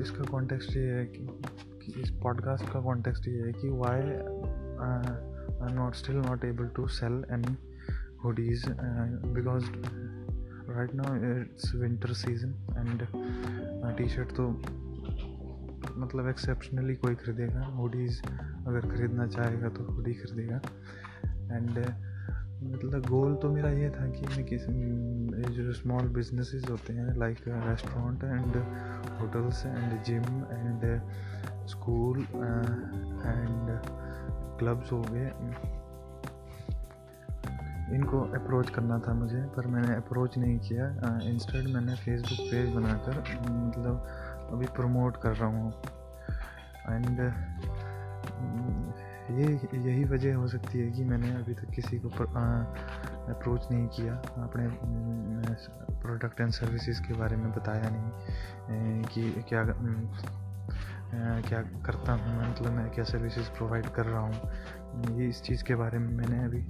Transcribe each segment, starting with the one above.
इसका कॉन्टेक्स्ट ये है कि, कि इस पॉडकास्ट का कॉन्टेक्स्ट ये है कि why I not still not able to sell any hoodies because right now it's winter season and T shirt तो मतलब एक्सेप्शनली कोई खरीदेगा हुडीज़ अगर ख़रीदना चाहेगा तो हुडी खरीदेगा। एंड मतलब गोल तो मेरा ये था कि मैं किसी जो स्मॉल बिजनेसेस होते हैं like restaurant and hotels and gym and school and clubs हो गए। इनको अप्रोच करना था मुझे पर मैंने अप्रोच नहीं किया। इंस्टेड uh, मैंने फेसबुक पेज बनाकर मतलब अभी प्रमोट कर रहा हूँ। एंड ये, यही वजह हो सकती है कि मैंने अभी तक किसी को अप्रोच नहीं किया, अपने प्रोडक्ट एंड सर्विसेज़ के बारे में बताया नहीं कि क्या क्या करता हूँ मतलब मैं क्या सर्विसेज़ प्रोवाइड कर रहा हूँ। ये इस चीज़ के बारे में मैंने अभी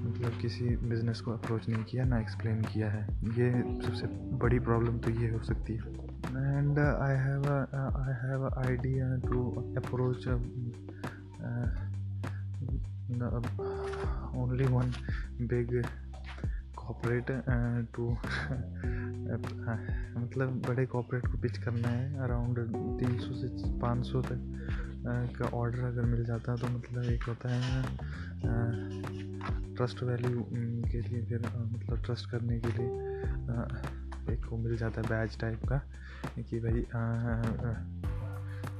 मतलब किसी बिज़नेस को अप्रोच नहीं किया, ना एक्सप्लेन किया है। ये सबसे बड़ी प्रॉब्लम तो ये हो सकती है। And I have I have idea to approach only one big corporate to मतलब बड़े कॉपरेट को पिच करना है अराउंड तीन सौ से पाँच सौ तक uh, का ऑर्डर अगर मिल जाता है तो मतलब एक होता है ट्रस्ट uh, वैल्यू um, के लिए फिर uh, मतलब ट्रस्ट करने के लिए एक को मिल जाता है बैच टाइप का कि भाई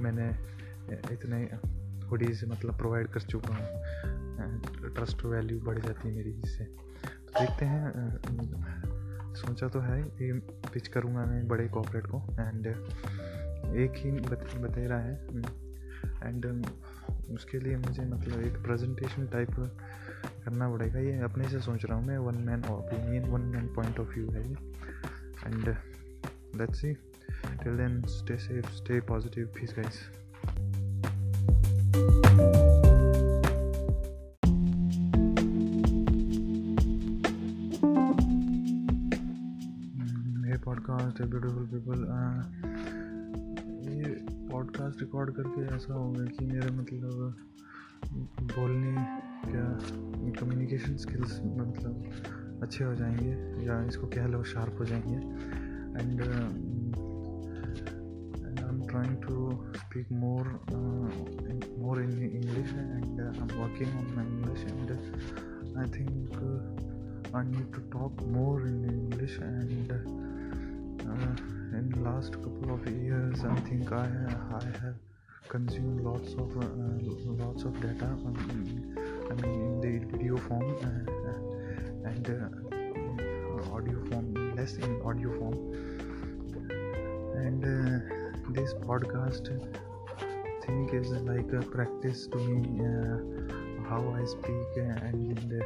मैंने इतने हुडीज मतलब प्रोवाइड कर चुका हूँ ट्रस्ट वैल्यू बढ़ जाती है मेरी इससे। तो देखते हैं सोचा तो है ये पिच करूँगा मैं बड़े कॉपरेट को एंड एक ही बत, बतेरा है एंड उसके लिए मुझे मतलब एक प्रेजेंटेशन टाइप करना पड़ेगा ये अपने से सोच रहा हूँ मैं one man opinion one man point of view है ये। And let's see till then stay safe stay positive peace guys hey beautiful people ये पॉडकास्ट रिकॉर्ड करके ऐसा होगा कि मेरे मतलब बोलने क्या कम्युनिकेशन स्किल्स मतलब अच्छे हो जाएँगे या इसको कह लो शार्प हो जाएँगे। And and I am trying to speak more more in English and I am working on my English and I think I need to talk more in English and uh, in last couple of years i think i, I have consumed lots of uh, lots of data i mean in the video form uh, and uh, audio form less in audio form. And uh, this podcast thing is like a practice to me uh, how i speak and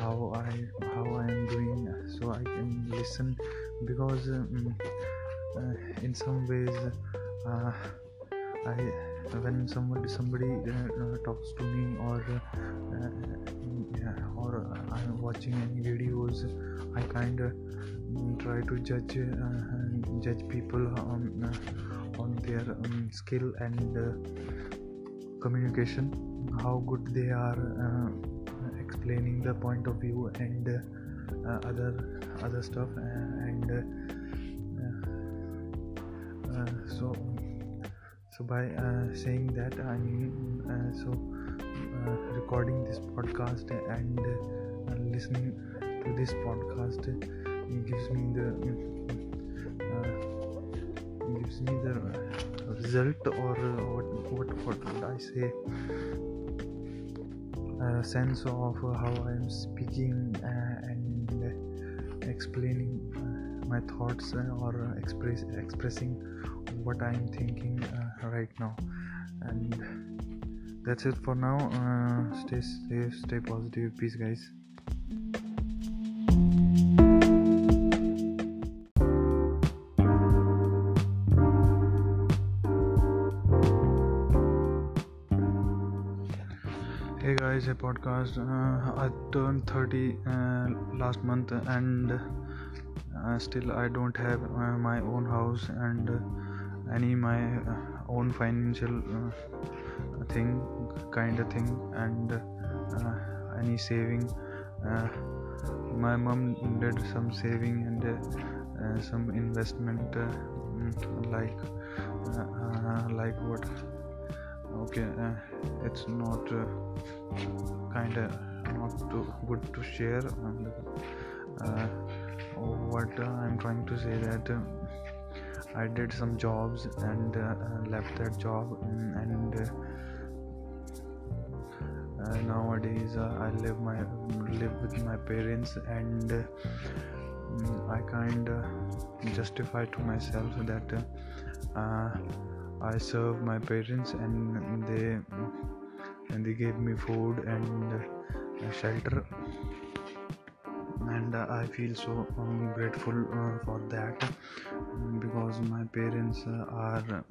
how i how i am doing so i can listen because um, uh, in some ways uh, I when somebody somebody uh, talks to me or yeah, or I'm watching any videos I kind of try to judge judge people on on their um, skill and communication how good they are explaining the point of view and uh, Uh, other other stuff uh, and uh, uh, so so by uh, saying that i mean so recording this podcast and listening to this podcast gives me the gives me the result or what what what would I say? A sense of how I am speaking uh, and explaining uh, my thoughts uh, or express expressing what I am thinking right now. And that's it for now. Stay safe stay positive. Peace guys podcast uh, i turned 30 uh, last month and uh, still i don't have uh, my own house and any my uh, own financial uh, thing kind of thing and uh, any saving uh, my mom did some saving and uh, some investment like like what okay it's not kind of not too good to share and uh, what uh, i'm trying to say that uh, i did some jobs and left that job and uh, nowadays uh, i live my live with my parents and uh, i kind of justify to myself that i serve my parents and they and they gave me food and shelter. And uh, i feel so um, grateful uh, for that because my parents uh, are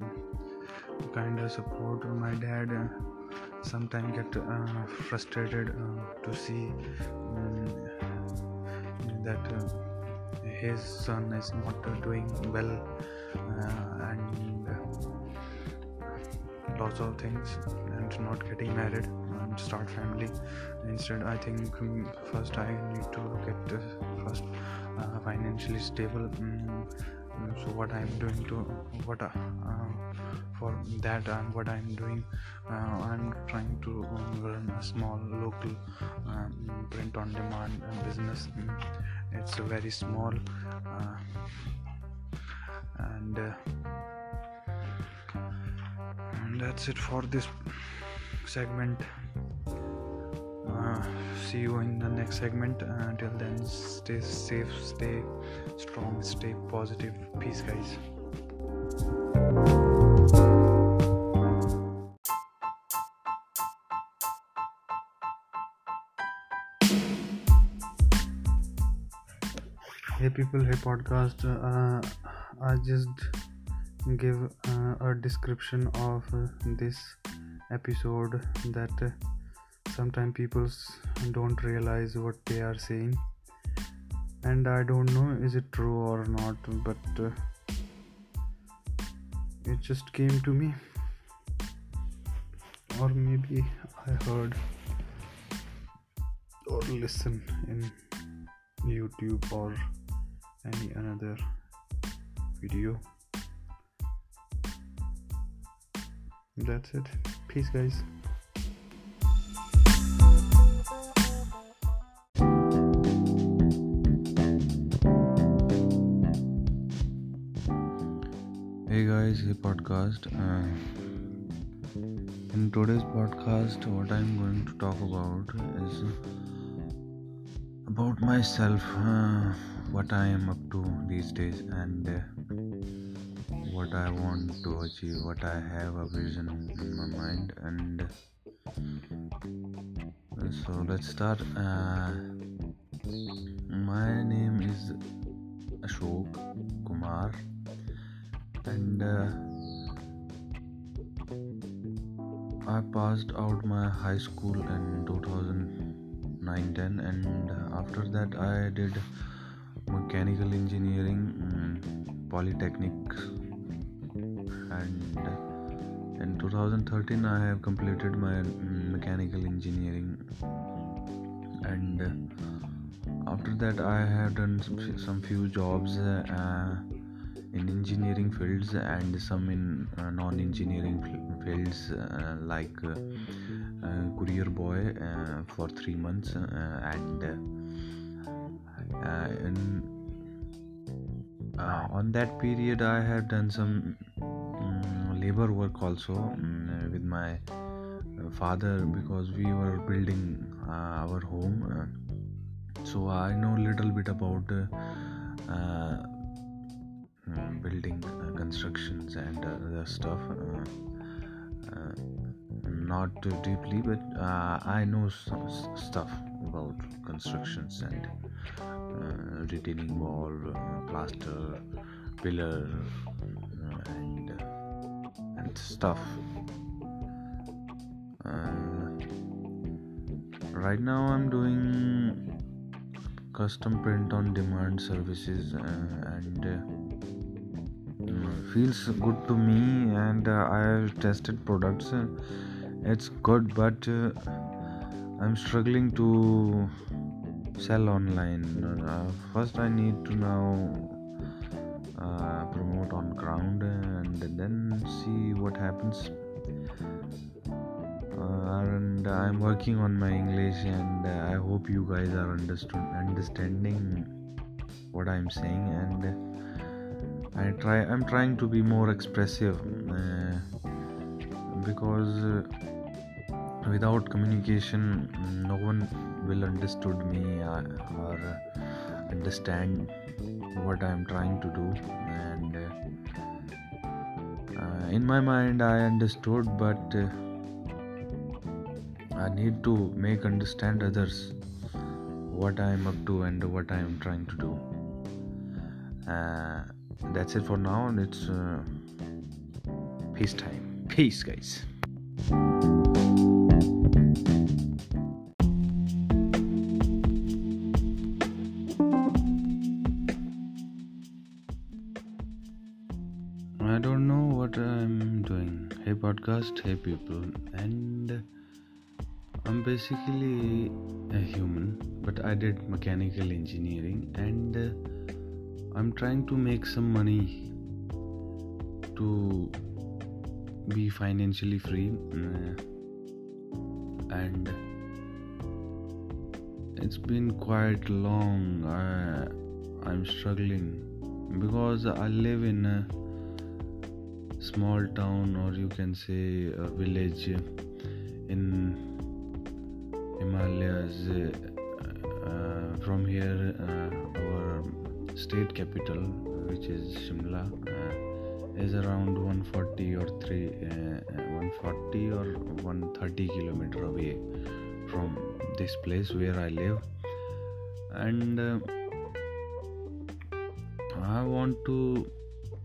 kind of support. My dad sometimes get uh, frustrated uh, to see um, that uh, his son is not doing well and lots of things and not getting married and start family. Instead i think um, first i need to get first uh, financially stable um, so what i'm doing to what uh, for that and what i'm doing uh, i'm trying to um, run a small local um, print on demand business. It's a very small uh, and, uh, and that's it for this segment. Uh, see you in the next segment. Until then stay safe stay strong stay positive. Peace guys. Hey people. Hey podcast. Uh, i just give uh, a description of uh, this episode that uh, sometimes people don't realize what they are saying. And i don't know is it true or not but uh, it just came to me. Or maybe i heard or listen in youtube or any another video that's it. Peace guys. Hey guys. Hey podcast. Uh, in today's podcast what i'm going to talk about is about myself uh, what I am up to these days and uh, what I want to achieve, what I have a vision in my mind, and so let's start. Uh, my name is Ashok Kumar, and uh, I passed out my high school in 2009 10 and after that I did mechanical engineering um, polytechnic and in 2013 i have completed my um, mechanical engineering. And uh, after that i have done some, few jobs uh, in engineering fields and some in uh, non-engineering fields uh, like uh, uh, courier boy for three months and uh, in, uh, on that period i have done some labor work also um, with my uh, father because we were building our home so i know little bit about mm, building uh, constructions and uh, stuff uh, not deeply but i know some stuff about constructions and uh, retaining wall, uh, plaster, pillar, uh, and stuff. right now, I'm doing custom print on demand services and feels good to me and uh, i have tested products it's good but uh, i'm struggling to sell online uh, first i need to now uh, promote on ground and then see what happens. Uh, and i'm working on my english and uh, i hope you guys are understood understanding what i'm saying and i try i'm trying to be more expressive uh, because without communication no one will understood me or understand what i'm trying to do. And uh, in my mind i understood but uh, i need to make understand others what i'm up to and what i'm trying to do. Uh, that's it for now and it's uh, peace time. Peace guys podcast, hey, people. And I'm basically a human, but I did mechanical engineering and uh, I'm trying to make some money to be financially free. Uh, and it's been quite long. Uh, I'm struggling because I live in a small town or you can say a village in Himalayas. Uh, from here, uh, our state capital, which is Shimla, uh, is around 140 or 3 uh, 140 or 130 kilometer away from this place where I live, and uh, I want to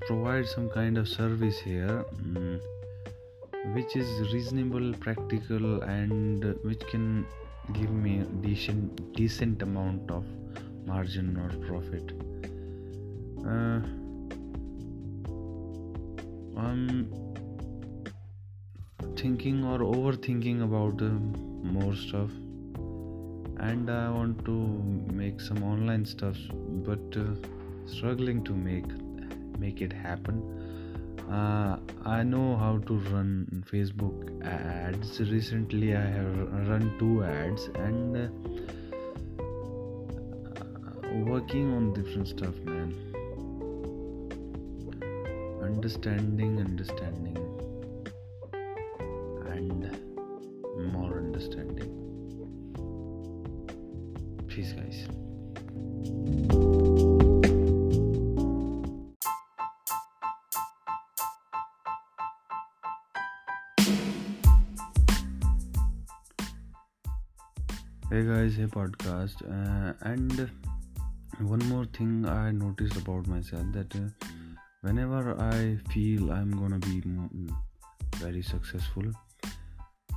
provide some kind of service here um, which is reasonable practical and which can give me a decent decent amount of margin or profit. Uh, i'm thinking or overthinking about uh, more stuff and i want to make some online stuff but uh, struggling to make make it happen. Uh, i know how to run facebook ads. Recently i have run two ads and uh, working on different stuff man. Understanding understanding guys hey podcast. Uh, and one more thing i noticed about myself that uh, whenever i feel i'm gonna be very successful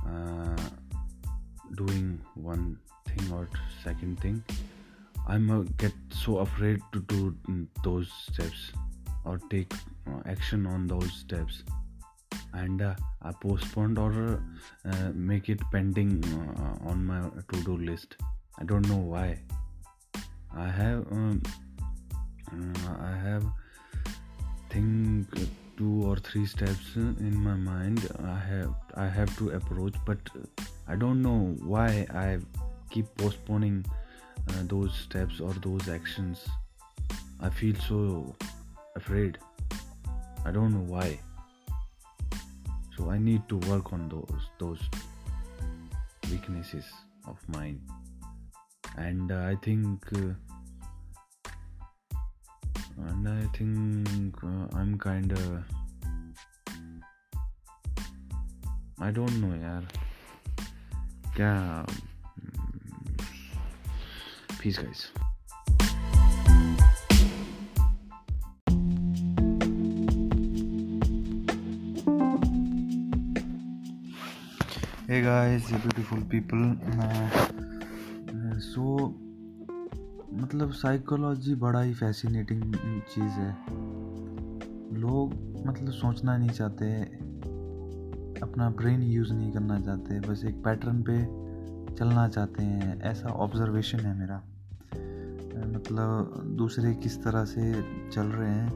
uh, doing one thing or second thing i'm uh, get so afraid to do those steps or take uh, action on those steps and uh, I postponed or uh, make it pending uh, on my to-do list. I don't know why. I have um, I have think two or three steps in my mind. I have I have to approach, but I don't know why I keep postponing uh, those steps or those actions. I feel so afraid. I don't know why so i need to work on those those weaknesses of mine. And uh, i think uh, and i think uh, i'm kind of i don't know yaar. Yeah peace guys hey guys beautiful people. So मतलब psychology बड़ा ही fascinating चीज़ है। लोग मतलब सोचना नहीं चाहते, अपना brain use नहीं करना चाहते, बस एक पैटर्न पे चलना चाहते हैं, ऐसा ऑब्जर्वेशन है मेरा। मतलब दूसरे किस तरह से चल रहे हैं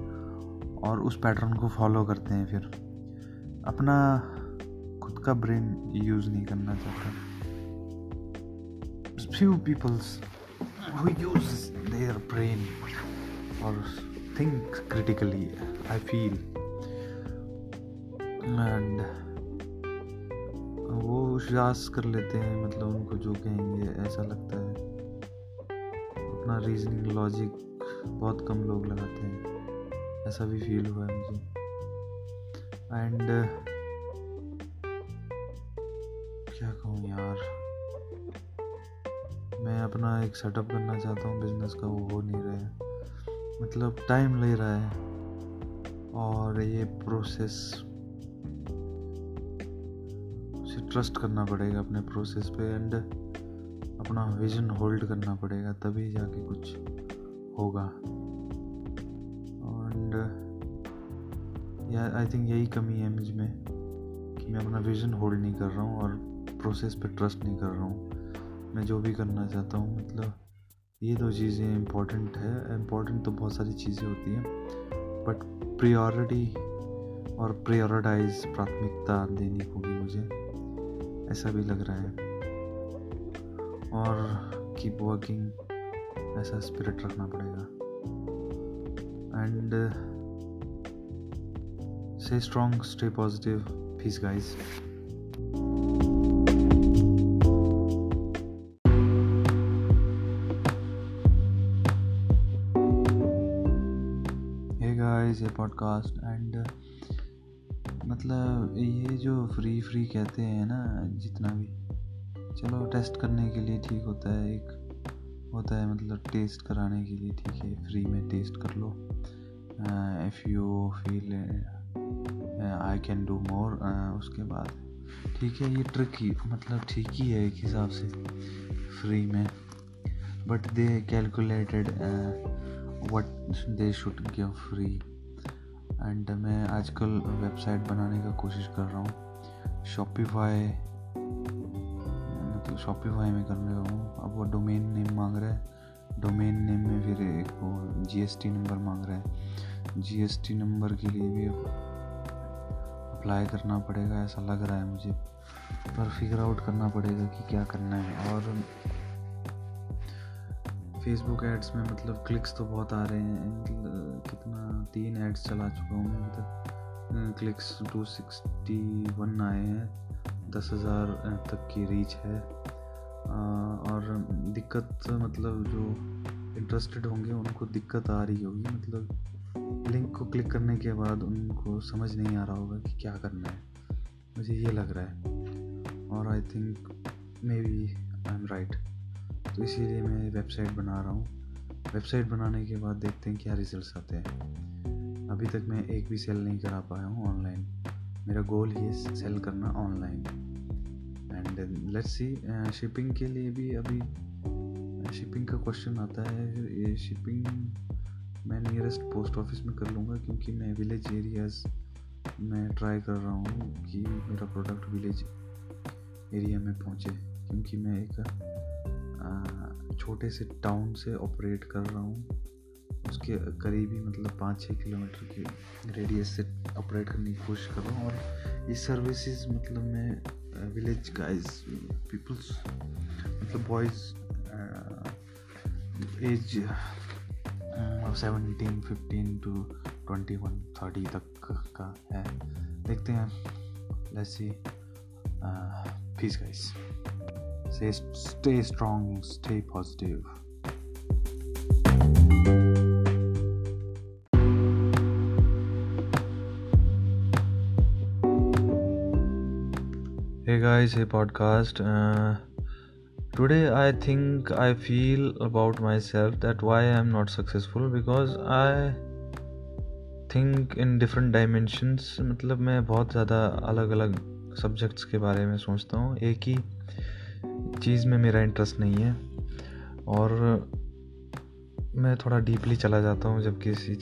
और उस पैटर्न को फॉलो करते हैं फिर। अपना का ब्रेन यूज़ नहीं करना चाहता। Few peoples who use their brain or think critically, i feel. And वो विश्वास कर लेते हैं मतलब उनको जो कहेंगे, ऐसा लगता है। अपना रीजनिंग लॉजिक बहुत कम लोग लगाते हैं। ऐसा भी फील हुआ है मुझे। एंड क्या कहूँ यार? मैं अपना एक सेटअप करना चाहता हूँ बिज़नेस का, वो हो नहीं रहा है। मतलब टाइम ले रहा है। और ये प्रोसेस उसे ट्रस्ट करना पड़ेगा अपने प्रोसेस पे एंड अपना विजन होल्ड करना पड़ेगा, तभी जाके कुछ होगा। एंड आई थिंक यही कमी है मुझमें कि मैं अपना विजन होल्ड नहीं कर रहा हूँ और प्रोसेस पे ट्रस्ट नहीं कर रहा हूँ। मैं जो भी करना चाहता हूँ मतलब ये दो चीज़ें इम्पोर्टेंट है। इम्पोर्टेंट तो बहुत सारी चीज़ें होती हैं बट प्रियोरिटी और प्रियोरिटाइज प्राथमिकता देनी होगी मुझे। ऐसा भी लग रहा है। और कीप वर्किंग ऐसा स्पिरिट रखना पड़ेगा। And say strong stay positive peace guys podcast and मतलब ये जो फ्री फ्री कहते हैं ना, जितना भी, चलो टेस्ट करने के लिए ठीक होता है, एक होता है मतलब टेस्ट कराने के लिए ठीक है फ्री में टेस्ट कर लो। If you feel I can do more उसके बाद, ठीक है, ये ट्रिक ही मतलब ठीक ही है एक हिसाब से फ्री में। But they calculated what they should give free and मैं आजकल वेबसाइट बनाने का कोशिश कर रहा हूँ। शॉपिफाई मतलब शॉपिफाई में कर रहा हूँ। अब वो डोमेन नेम मांग रहा है। डोमेन नेम में फिर एक वो जीएसटी नंबर मांग रहा है। जीएसटी नंबर के लिए भी अप्लाई करना पड़ेगा, ऐसा लग रहा है मुझे। पर फिगर आउट करना पड़ेगा कि क्या करना है। और फेसबुक एड्स में मतलब क्लिक्स तो बहुत आ रहे हैं। कितना, तीन एड्स चला चुका हूँ मैं मतलब क्लिक्स टू सिक्सटी वन आए हैं। दस हज़ार तक की रीच है। और दिक्कत मतलब जो इंटरेस्टेड होंगे, उनको दिक्कत आ रही होगी। मतलब लिंक को क्लिक करने के बाद उनको समझ नहीं आ रहा होगा कि क्या करना है। मुझे ये लग रहा है। और I think may be I am right तो इसीलिए मैं वेबसाइट बना रहा हूँ। वेबसाइट बनाने के बाद देखते हैं क्या रिजल्ट्स आते हैं। अभी तक मैं एक भी सेल नहीं करा पाया हूँ ऑनलाइन। मेरा गोल ही है सेल करना online. And let's see shipping के लिए भी अभी शिपिंग का क्वेश्चन आता है। ये शिपिंग मैं नियरेस्ट पोस्ट ऑफ़िस में कर लूँगा क्योंकि मैं विलेज एरियाज़ में ट्राई कर रहा हूँ कि मेरा प्रोडक्ट विलेज एरिया में पहुँचे। क्योंकि मैं एक छोटे से टाउन से ऑपरेट कर रहा हूँ। उसके करीबी मतलब पाँच छः किलोमीटर के रेडियस से ऑपरेट करने की कोशिश कर रहा हूँ और ये सर्विसेज़ मतलब मैं विलेज गाइज़ पीपल्स मतलब boys age seventeen fifteen to twenty one thirty तक का है। देखते हैं। Let's see peace guys Say, stay strong, stay positive. Hey guys, hey podcast. Uh, today I think I feel about myself that why I'm not successful because I think in different dimensions मतलब मैं बहुत ज़्यादा अलग अलग subjects के बारे में सोचता हूँ एक ही चीज़ में मेरा इंटरेस्ट नहीं है। और मैं थोड़ा डीपली चला जाता हूँ जब किसी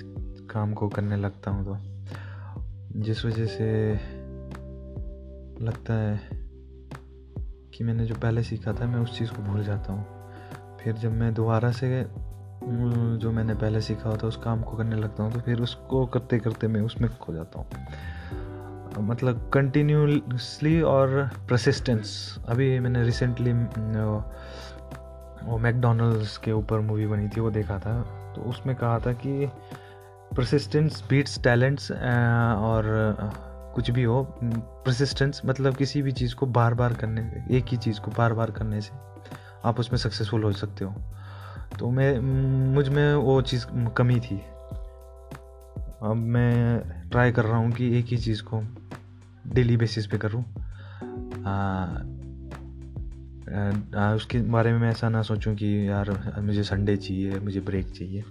काम को करने लगता हूँ तो। जिस वजह से लगता है कि मैंने जो पहले सीखा था, मैं उस चीज़ को भूल जाता हूँ। फिर जब मैं दोबारा से जो मैंने पहले सीखा होता है उस काम को करने लगता हूँ तो फिर उसको करते करते मैं उसमें खो जाता हूँ। मतलब कंटिन्यूसली और प्रसिस्टेंस अभी मैंने रिसेंटली वो मैकडोनल्ड्स के ऊपर मूवी बनी थी, वो देखा था। तो उसमें कहा था कि प्रसिस्टेंस बीट्स टैलेंट्स और कुछ भी हो प्रसिस्टेंस मतलब किसी भी चीज़ को बार बार करने, एक ही चीज़ को बार बार करने से आप उसमें सक्सेसफुल हो सकते हो। तो मैं मुझमें वो चीज़ कमी थी। अब मैं ट्राई कर रहा हूँ कि एक ही चीज़ को डेली बेसिस पे करूँ। उसके बारे में मैं ऐसा ना सोचूं कि यार, मुझे संडे चाहिए, मुझे ब्रेक चाहिए।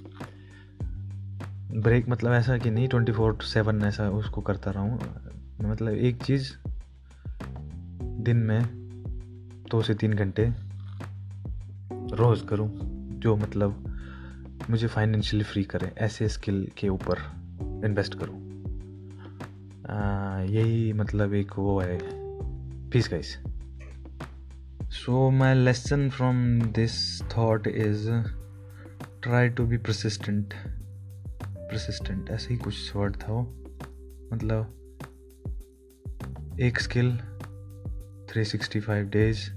ब्रेक मतलब ऐसा कि नहीं ट्वेंटी फोर सेवन ऐसा उसको करता रहूँ। मतलब एक चीज़ दिन में दो से तीन घंटे रोज़ करूँ, जो मतलब मुझे फाइनेंशियली फ्री करे, ऐसे स्किल के ऊपर इन्वेस्ट करूँ। यही मतलब एक वो है। Peace guys so my lesson from this thought is try to be persistent persistent ऐसे ही कुछ वर्ड था वो। मतलब एक skill 365 days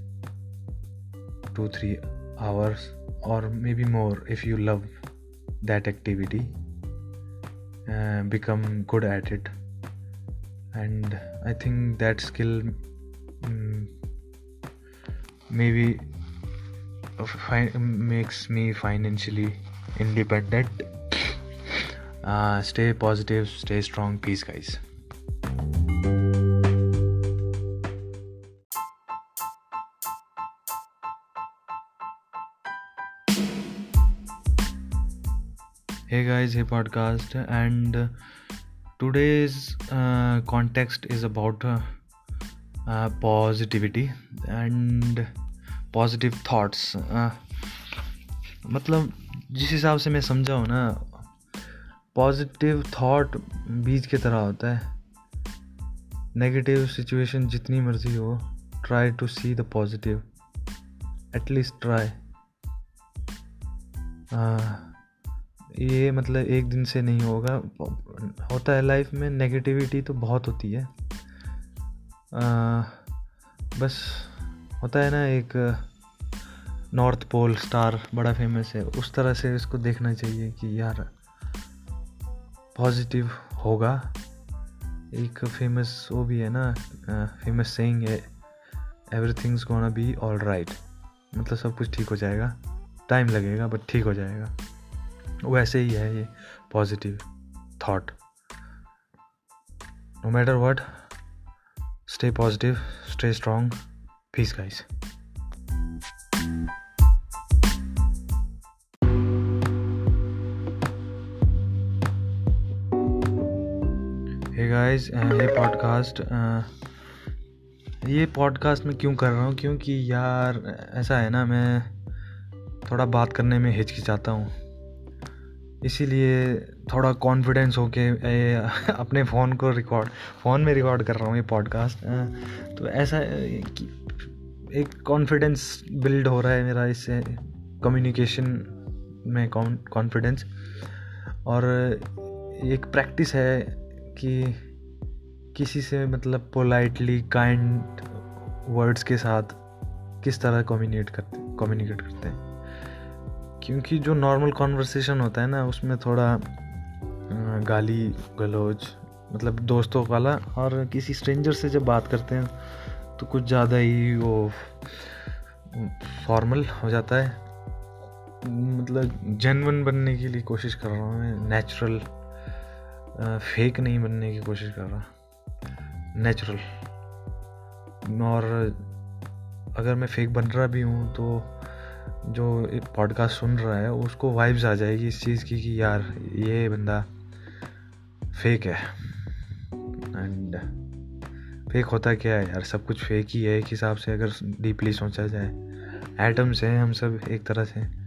two three hours और may be more if you love that activity become good at it. And i think that skill um, maybe fi- makes me financially independent. Uh, stay positive stay strong. Peace guys. Hey guys. Hey podcast. And uh, today's uh, context is about uh, uh, positivity and positive thoughts. Uh, मतलब जिस हिसाब से मैं समझा हूँ ना positive thought बीज की तरह होता है। नेगेटिव सिचुएशन जितनी मर्ज़ी हो try to see the positive at least try ये मतलब एक दिन से नहीं होगा। होता है लाइफ में नेगेटिविटी तो बहुत होती है। आ, बस होता है ना एक नॉर्थ पोल स्टार बड़ा फ़ेमस है। उस तरह से इसको देखना चाहिए कि यार पॉजिटिव होगा। एक फ़ेमस वो भी है ना फ़ेमस सेइंग है everything's gonna be all right मतलब सब कुछ ठीक हो जाएगा। टाइम लगेगा बट ठीक हो जाएगा। वैसे ही है ये positive thought no matter what stay positive stay strong peace guys guys ये पॉडकास्ट ये पॉडकास्ट मैं क्यों कर रहा हूँ? क्योंकि यार, ऐसा है ना, मैं थोड़ा बात करने में हिचकिचाता हूँ। इसीलिए थोड़ा कॉन्फिडेंस हो के अपने फ़ोन को रिकॉर्ड फ़ोन में रिकॉर्ड कर रहा हूँ ये पॉडकास्ट तो ऐसा एक कॉन्फिडेंस बिल्ड हो रहा है मेरा इससे कम्युनिकेशन में कॉन्फिडेंस और एक प्रैक्टिस है कि किसी से मतलब पोलाइटली काइंड वर्ड्स के साथ किस तरह कम्युनिकेट करते कम्युनिकेट करते हैं। क्योंकि जो नॉर्मल कॉन्वर्सेशन होता है ना, उसमें थोड़ा गाली, गलौज मतलब दोस्तों वाला और किसी स्ट्रेंजर से जब बात करते हैं तो कुछ ज़्यादा ही वो फॉर्मल हो जाता है। मतलब जेनवन बनने के लिए कोशिश कर रहा हूँ मैं नेचुरल फेक नहीं बनने की कोशिश कर रहा। नेचुरल और अगर मैं फेक बन रहा भी हूँ तो जो पॉडकास्ट सुन रहा है, उसको वाइब्स आ जाएगी इस चीज़ की कि यार, ये बंदा फेक है। एंड फेक होता क्या है यार? सब कुछ फेक ही है, एक हिसाब से अगर डीपली सोचा जाए। एटम्स हैं हम सब एक तरह से।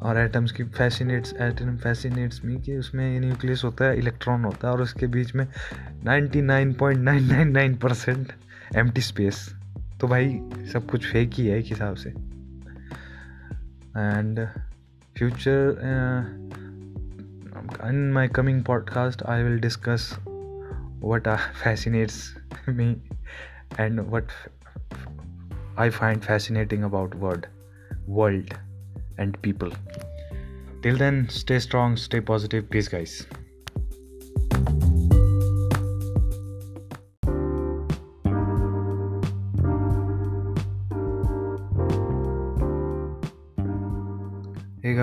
और एटम्स की फैसिनेट्स एटम फैसिनेट्स मी कि उसमें न्यूक्लियस होता है इलेक्ट्रॉन होता है, और उसके बीच में 99.999 परसेंट एम स्पेस तो भाई, सब कुछ फेक ही है एक हिसाब से। and uh, future uh, um, in my coming podcast i will discuss what uh, fascinates me and what I find fascinating about word world and people. Till then stay strong stay positive. Peace guys.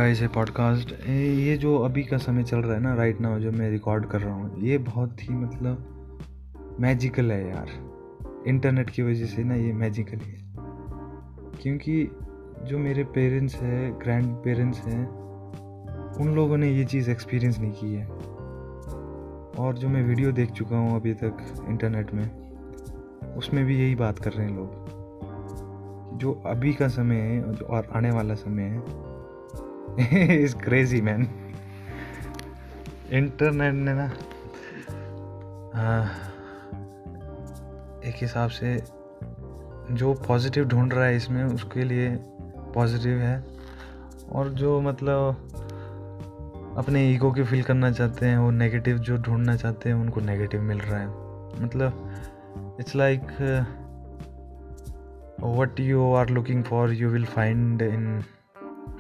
Guys ये podcast ये जो अभी का समय चल रहा है ना राइट नाउ जो मैं रिकॉर्ड कर रहा हूँ, ये बहुत ही मतलब मैजिकल है यार। इंटरनेट की वजह से ना ये मैजिकल है क्योंकि जो मेरे पेरेंट्स हैं ग्रैंड पेरेंट्स हैं, उन लोगों ने ये चीज़ एक्सपीरियंस नहीं की है। और जो मैं वीडियो देख चुका हूँ अभी तक इंटरनेट में, उसमें भी यही बात कर रहे हैं लोग। जो अभी का समय है और आने वाला समय है इज़ क्रेजी मैन इंटरनेट ने ना एक हिसाब से जो पॉजिटिव ढूंढ रहा है इसमें, उसके लिए पॉजिटिव है। और जो मतलब अपने ईगो की फील करना चाहते हैं, वो नेगेटिव जो ढूंढना चाहते हैं, उनको नेगेटिव मिल रहा है। मतलब it's like what you are looking for you will find in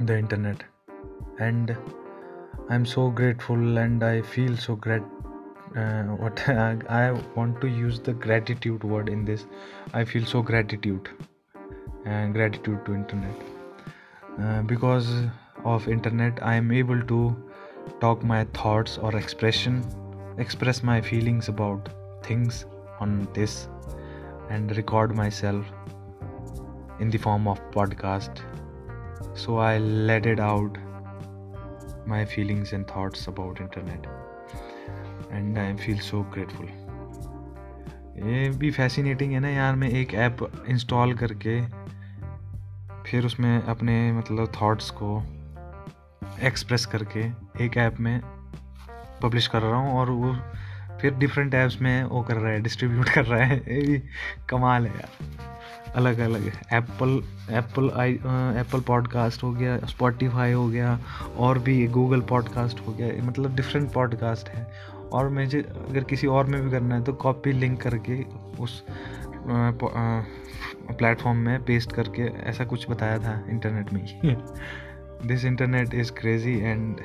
the internet and i'm so grateful and i feel so grat uh, what I, want to use the gratitude word in this. I feel so gratitude and gratitude to internet. Uh, because of internet i am able to talk my thoughts or expression express my feelings about things on this and record myself in the form of podcast. So i let it out. My feelings and thoughts about internet. And I feel so grateful ये भी fascinating है ना यार, मैं एक app install करके फिर उसमें अपने मतलब थॉट्स को एक्सप्रेस करके एक ऐप में पब्लिश कर रहा हूँ और वो फिर डिफरेंट ऐप्स में वो कर रहा है डिस्ट्रीब्यूट कर रहा है। ये भी कमाल है यार। अलग अलग Apple Apple I Apple podcast हो गया स्पॉटिफाई हो गया, और भी गूगल पॉडकास्ट हो गया मतलब डिफरेंट पॉडकास्ट है। और मुझे अगर किसी और में भी करना है तो कॉपी लिंक करके उस प्लेटफॉर्म में पेस्ट करके ऐसा कुछ बताया था इंटरनेट में this internet is crazy and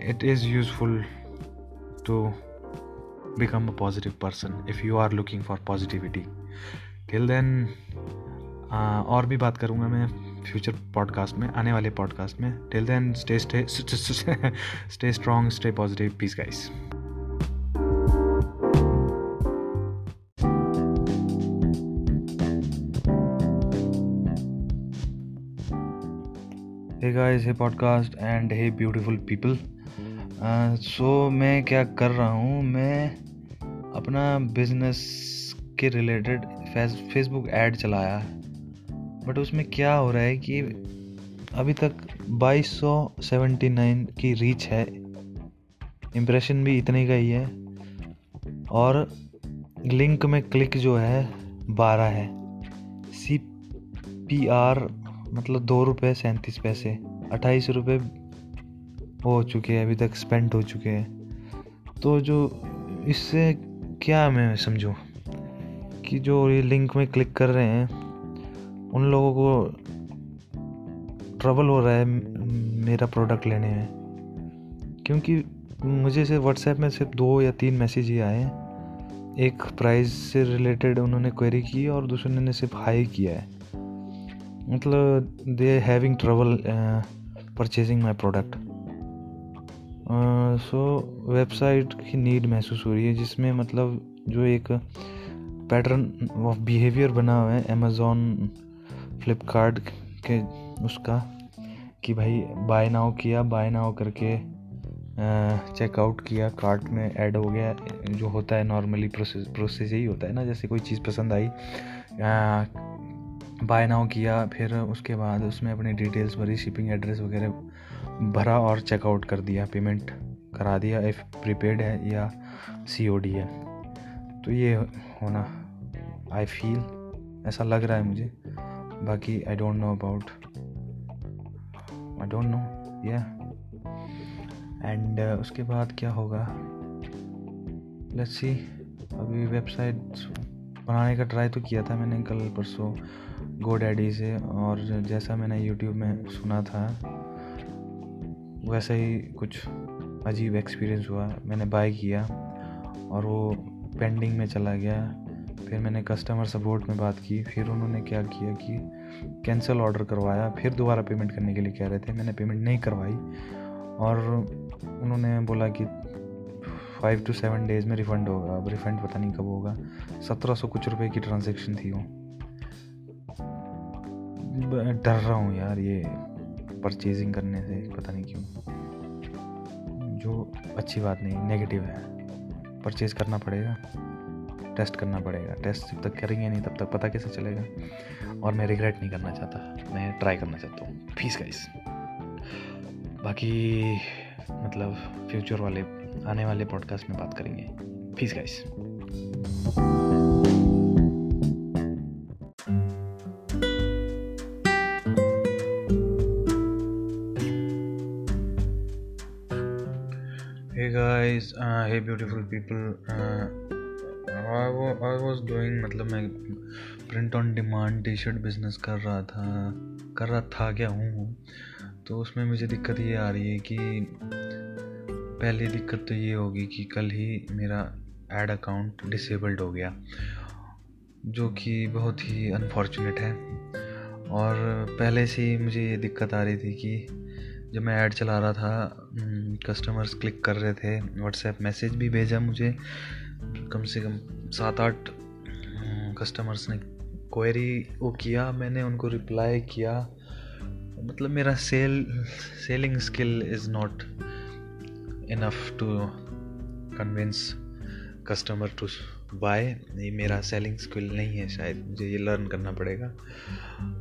it is useful to become a positive person if you are looking for positivity then uh, और भी बात करूँगा मैं फ्यूचर पॉडकास्ट में आने वाले पॉडकास्ट में। Till then stay stay stay strong stay positive peace guys hey guys hey podcast and hey beautiful people so मैं क्या कर रहा हूँ? मैं अपना बिज़नेस के रिलेटेड फेसबुक ऐड चलाया। है बट उसमें क्या हो रहा है कि अभी तक 2279 की रीच है। इम्प्रेशन भी इतने का ही है। और लिंक में क्लिक जो है, बारह है। सी पी आर मतलब दो रुपये सैंतीस पैसे, अट्ठाईस रुपये हो चुके हैं, अभी तक स्पेंड हो चुके हैं। तो जो इससे क्या मैं समझूं? कि जो ये लिंक में क्लिक कर रहे हैं, उन लोगों को ट्रबल हो रहा है मेरा प्रोडक्ट लेने में। क्योंकि मुझे सिर्फ़ व्हाट्सएप में सिर्फ़ दो या तीन मैसेज ही आए हैं। एक प्राइस से रिलेटेड उन्होंने क्वेरी की और दूसरे ने सिर्फ़ हाई किया है। मतलब they having trouble purchasing my product so website की नीड महसूस हो रही है, जिसमें मतलब जो एक पैटर्न ऑफ़ बिहेवियर बना हुआ है अमेज़ोन फ्लिपकार्ट के उसका कि भाई बाय नाउ किया बाय नाउ करके चेकआउट किया कार्ट में ऐड हो गया, जो होता है नॉर्मली प्रोसेस प्रोसेस यही होता है ना, जैसे कोई चीज़ पसंद आई बाय नाउ किया, फिर उसके बाद उसमें अपनी डिटेल्स भरी शिपिंग एड्रेस वगैरह भरा और चेकआउट कर दिया पेमेंट करा दिया इफ़ प्रीपेड है या सीओडी है। तो ये होना आई फील ऐसा लग रहा है मुझे। बाकी I don't know about I don't know या एंड उसके बाद क्या होगा? लेट्स सी अभी वेबसाइट बनाने का ट्राई तो किया था मैंने कल परसों गो डैडी से, और जैसा मैंने यूट्यूब में सुना था, वैसा ही कुछ अजीब एक्सपीरियंस हुआ। मैंने बाय किया, और वो पेंडिंग में चला गया। फिर मैंने कस्टमर सपोर्ट में बात की। फिर उन्होंने क्या किया कि कैंसिल ऑर्डर करवाया। फिर दोबारा पेमेंट करने के लिए कह रहे थे। मैंने पेमेंट नहीं करवाई। और उन्होंने बोला कि फाइव टू सेवन डेज़ में रिफ़ंड होगा। अब रिफ़ंड पता नहीं कब होगा। सत्रह सौ कुछ रुपए की ट्रांजेक्शन थी वो। डर रहा हूँ यार ये परचेजिंग करने से। पता नहीं क्यों। जो अच्छी बात नहीं नेगेटिव है। परचेज करना पड़ेगा। टेस्ट करना पड़ेगा। टेस्ट जब तक करेंगे नहीं, तब तक पता कैसे चलेगा? और मैं रिग्रेट नहीं करना चाहता। मैं ट्राई करना चाहता हूँ। फ़ीस गाइस बाकी मतलब फ्यूचर वाले, आने वाले पॉडकास्ट में बात करेंगे। Peace guys hey I, w- I was doing मतलब मैं print on demand T shirt business कर रहा था कर रहा था क्या हूँ तो उसमें मुझे दिक्कत ये आ रही है कि पहली दिक्कत तो ये होगी कि कल ही मेरा एड अकाउंट डिसेबल्ड हो गया जो कि बहुत ही अनफॉर्चुनेट है। और पहले से ही मुझे ये दिक्कत आ रही थी कि जब मैं ऐड चला रहा था कस्टमर्स हम्म, क्लिक कर रहे थे व्हाट्सएप मैसेज भी भेजा मुझे। कम से कम सात आठ कस्टमर्स ने क्वेरी वो किया मैंने उनको रिप्लाई किया। मतलब मेरा sell selling skill is not enough to convince customer to buy ये मेरा सेलिंग स्किल नहीं है शायद मुझे ये लर्न करना पड़ेगा।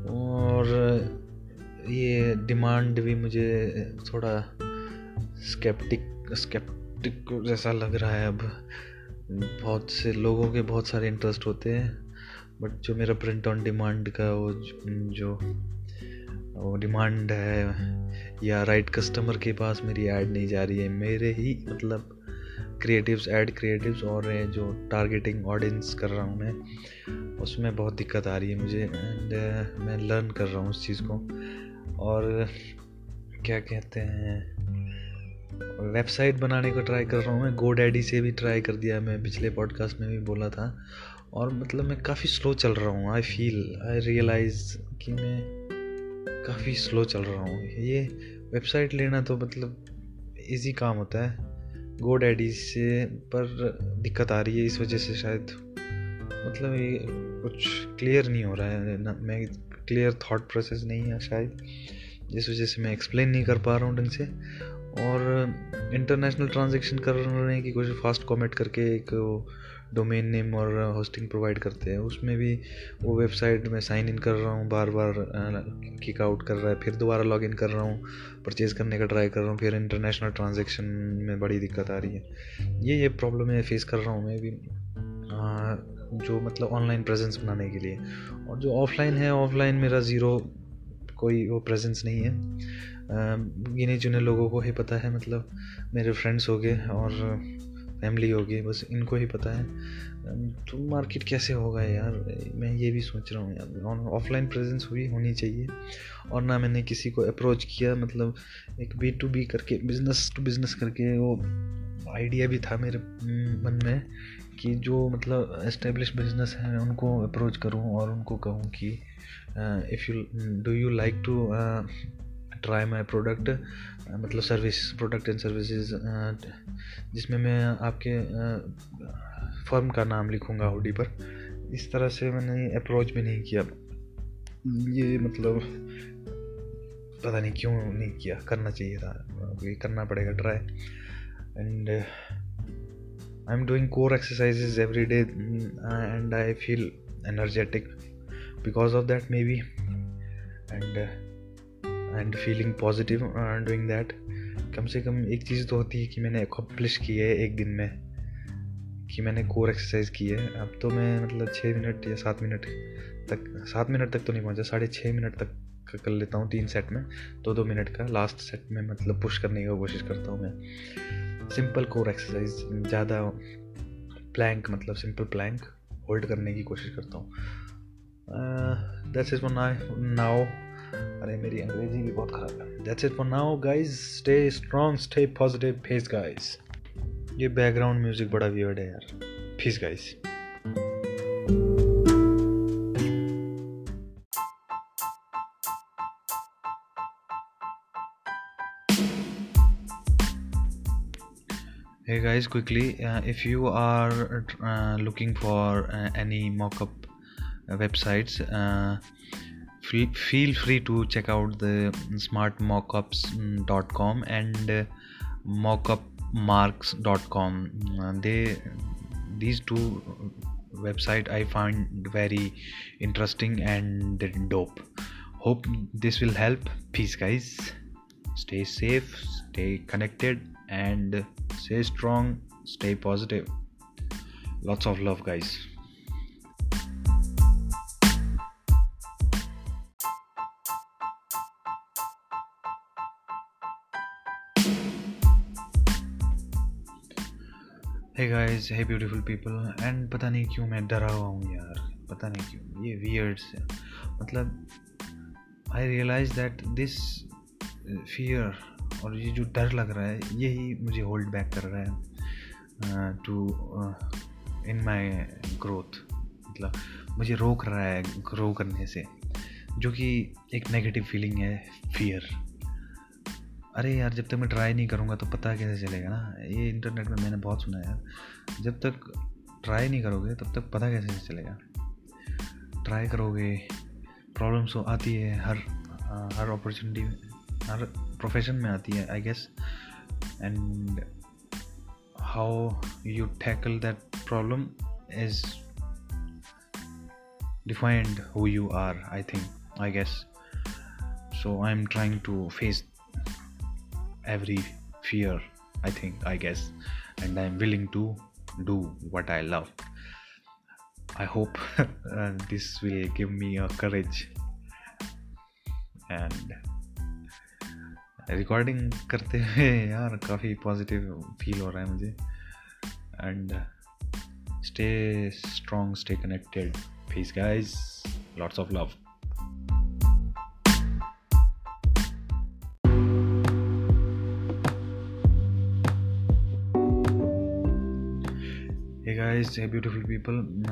और ये डिमांड भी मुझे थोड़ा स्केप्टिक स्केप्टिक जैसा लग रहा है अब। बहुत से लोगों के बहुत सारे इंटरेस्ट होते हैं बट जो मेरा प्रिंट ऑन डिमांड का वो जो वो डिमांड है, या राइट कस्टमर के पास मेरी ऐड नहीं जा रही है, मेरे ही मतलब क्रिएटिव्स ऐड क्रिएटिव्स और जो टारगेटिंग ऑडियंस कर रहा हूँ मैं, उसमें बहुत दिक्कत आ रही है मुझे एंड मैं लर्न कर रहा हूँ उस चीज़ को। और क्या कहते हैं वेबसाइट बनाने को ट्राई कर रहा हूँ मैं। गो डैडी से भी ट्राई कर दिया मैं, पिछले पॉडकास्ट में भी बोला था। और मतलब मैं काफ़ी स्लो चल रहा हूँ आई फील आई रियलाइज़ कि मैं काफ़ी स्लो चल रहा हूँ। ये वेबसाइट लेना तो मतलब इजी काम होता है। गो डैडी से पर दिक्कत आ रही है इस वजह से शायद। मतलब ये कुछ क्लियर नहीं हो रहा है, ना मैं क्लियर थॉट प्रोसेस नहीं है शायद, जिस वजह से मैं एक्सप्लेन नहीं कर पा रहा हूँ ढंग से। और इंटरनेशनल ट्रांजेक्शन करने की कोशिश फास्ट कॉमेट करके एक डोमेन नेम और होस्टिंग प्रोवाइड करते हैं। उसमें भी वो वेबसाइट में साइन इन कर रहा हूँ बार बार किक आउट कर रहा है, फिर दोबारा लॉग इन कर रहा हूँ परचेज करने का ट्राई कर रहा हूँ, फिर इंटरनेशनल ट्रांजेक्शन में बड़ी दिक्कत आ रही है। ये ये प्रॉब्लम मैं फेस कर रहा हूँ, मैं भी जो मतलब ऑनलाइन प्रेजेंस बनाने के लिए। और जो ऑफलाइन है ऑफलाइन मेरा ज़ीरो कोई वो प्रेजेंस नहीं है। गिने चुने लोगों को ही पता है मतलब मेरे फ्रेंड्स हो गए और फैमिली होगी बस इनको ही पता है। तो मार्केट कैसे होगा यार? मैं ये भी सोच रहा हूँ यार ऑफलाइन प्रेजेंस हुई, होनी चाहिए। और ना मैंने किसी को अप्रोच किया मतलब एक बी टू बी करके बिज़नेस टू बिज़नेस करके, वो आइडिया भी था मेरे मन में। कि जो मतलब इस्टेब्लिश बिज़नेस हैं उनको अप्रोच करूँ और उनको कहूँ कि if you do you like to try my product मतलब सर्विस प्रोडक्ट एंड सर्विसेज़ जिसमें मैं आपके फर्म uh, का नाम लिखूँगा हुडी पर। इस तरह से मैंने अप्रोच भी नहीं किया। ये मतलब पता नहीं क्यों नहीं किया। करना चाहिए था। करना पड़ेगा try and I am doing core exercises every day and I feel energetic because of that maybe. And and positive uh, doing that. कम से कम एक चीज़ तो होती है कि मैंने अकम्पलिश की है एक दिन में कि मैंने कोर एक्सरसाइज की है। अब तो मैं मतलब छः मिनट या सात मिनट तक सात मिनट तक तो नहीं पहुँचा साढ़े छः मिनट तक कर लेता हूँ तीन सेट में दो दो मिनट का लास्ट सेट में मतलब पुश करने की कोशिश करता हूँ मैं। सिंपल कोर एक्सरसाइज, ज़्यादा प्लैंक मतलब सिंपल प्लैंक, होल्ड करने की कोशिश करता हूँ। दैट्स इज़ फॉर नाउ अरे, मेरी अंग्रेज़ी भी बहुत ख़राब है। That's it for now guys stay strong stay positive peace guys ये बैकग्राउंड म्यूज़िक बड़ा वियर्ड है यार। Peace guys hey guys quickly uh, if you are uh, looking for uh, any mockup websites uh, feel free to check out the smartmockups.com and uh, mockupmarks.com uh, they these two website i find very interesting and dope. Hope this will help. Peace guys. Stay safe stay connected and stay strong stay positive lots of love guys hey guys hey beautiful people and पता नहीं क्यों मैं डरा हुआ हूँ यार पता नहीं क्यों ये weird से मतलब I realize that this fear और ये जो डर लग रहा है, यही मुझे होल्ड बैक कर रहा है टू इन माई ग्रोथ मतलब मुझे रोक रहा है ग्रो करने से। जो कि एक नेगेटिव फीलिंग है फियर अरे यार, जब तक मैं ट्राई नहीं करूँगा तो पता कैसे चलेगा ना? ये इंटरनेट में मैंने बहुत सुना है यार। जब तक ट्राई नहीं करोगे, तब तक पता कैसे चलेगा? ट्राई करोगे प्रॉब्लम्स आती है हर हर अपॉर्चुनिटी हर प्रोफेशन में आती है I guess and how you tackle that problem is defined who you are I think I guess so i'm trying to face every fear i think i guess and i'm willing to do what i love i hope uh, this will give me a courage and recording करते हुए यार काफ़ी positive feel हो रहा है मुझे। And stay strong stay connected peace guys lots of love guys hey beautiful people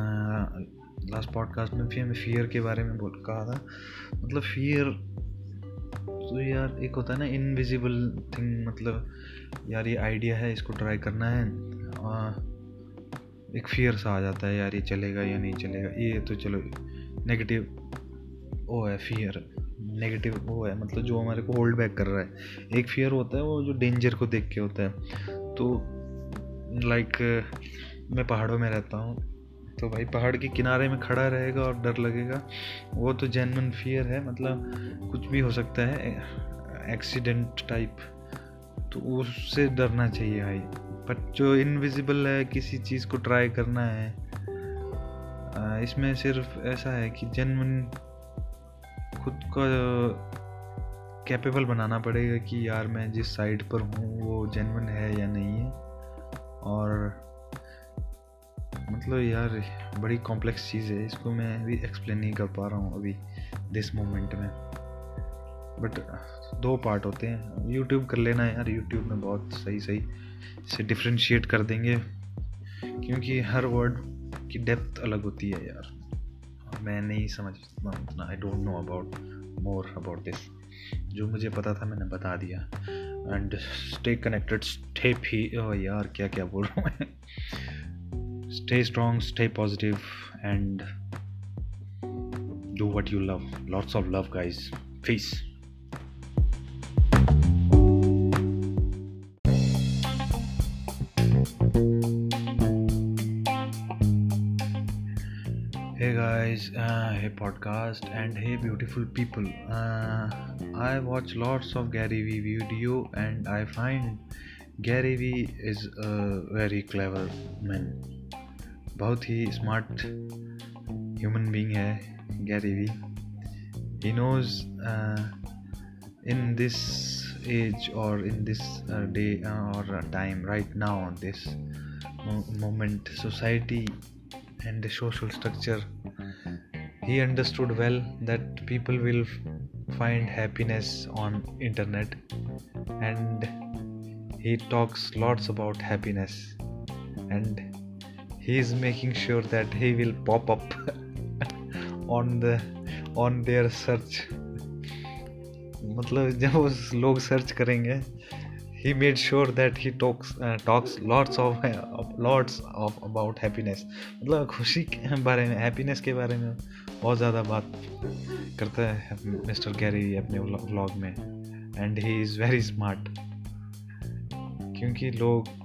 last podcast में फिर मैं फियर के बारे में बोल कहा था। मतलब फियर तो यार एक होता है ना इनविजिबल थिंग मतलब यार ये आइडिया है इसको ट्राई करना है आ, एक फियर सा आ जाता है यार ये चलेगा या नहीं चलेगा ये तो चलो नेगेटिव वो है फियर नेगेटिव वो है मतलब जो हमारे को होल्ड बैक कर रहा है। एक फियर होता है वो जो डेंजर को देख के होता है। तो लाइक मैं पहाड़ों में रहता हूँ तो भाई पहाड़ के किनारे में खड़ा रहेगा और डर लगेगा। वो तो जेनवन फियर है मतलब कुछ भी हो सकता है एक्सीडेंट टाइप तो उससे डरना चाहिए भाई। बट जो इनविजिबल है, किसी चीज़ को ट्राई करना है इसमें सिर्फ़ ऐसा है कि जेनवन खुद को कैपेबल बनाना पड़ेगा कि यार मैं जिस साइड पर हूँ, वो जेनवन है या नहीं है। और मतलब यार, बड़ी कॉम्प्लेक्स चीज़ है। इसको मैं अभी एक्सप्लेन नहीं कर पा रहा हूँ अभी दिस मोमेंट में। बट दो पार्ट होते हैं। यूट्यूब कर लेना यार। यूट्यूब में बहुत सही सही से डिफ्रेंशिएट कर देंगे। क्योंकि हर वर्ड की डेप्थ अलग होती है यार। मैं नहीं समझ उतना। I don't know about more about this जो मुझे पता था, मैंने बता दिया। And stay connected stay free यार क्या क्या बोल रहा हूँ मैं। Stay strong, stay positive, and do what you love. Lots of love, guys. Peace. Hey guys, uh, hey podcast and hey beautiful people. Uh, I watch lots of Gary Vee video and I find Gary Vee is a very clever man. बहुत ही smart human being है Gary Vee he knows in this age और in this day और time right now this moment society and social structure he understood well that people will find happiness on internet and he talks lots about happiness and he is making sure that he will pop up on the on their search मतलब जब वो लोग search करेंगे he made sure that he talks uh, talks lots of uh, lots of about happiness मतलब खुशी के बारे में हैप्पीनेस के बारे में बहुत ज़्यादा बात करता है मिस्टर गैरी अपने व्लॉग में and he is very smart क्योंकि लोग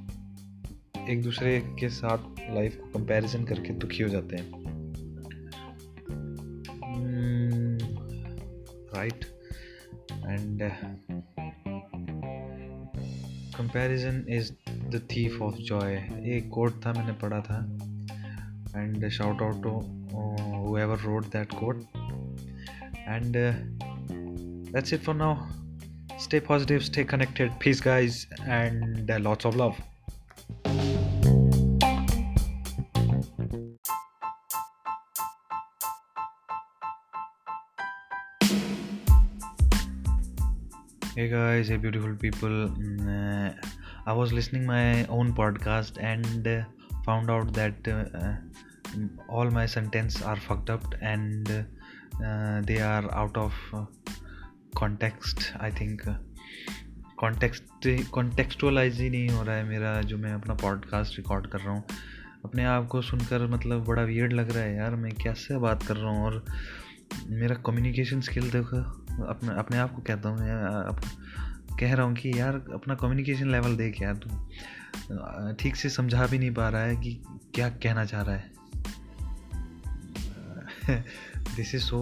एक दूसरे के साथ लाइफ को कंपेरिजन करके दुखी हो जाते हैं। Right and comparison is the thief of joy एक कोट था, मैंने पढ़ा था। And shout out to whoever wrote that quote and that's it for now stay positive stay connected peace guys and lots of love hey guys hey beautiful people mm, uh, i was listening my own podcast and uh, found out that uh, all my sentence are fucked up and uh, they are out of uh, context i think context contextualise ही नहीं हो रहा है मेरा जो मैं अपना podcast record कर रहा हूँ अपने आप को सुनकर मतलब बड़ा वियर्ड लग रहा है यार मैं कैसे बात कर रहा हूँ और मेरा कम्युनिकेशन स्किल देखो, अपने अपने आप को कहता हूँ मैं कह रहा हूँ कि यार, अपना कम्युनिकेशन लेवल देख यार तू। ठीक से समझा भी नहीं पा रहा है कि क्या कहना चाह रहा है। This is so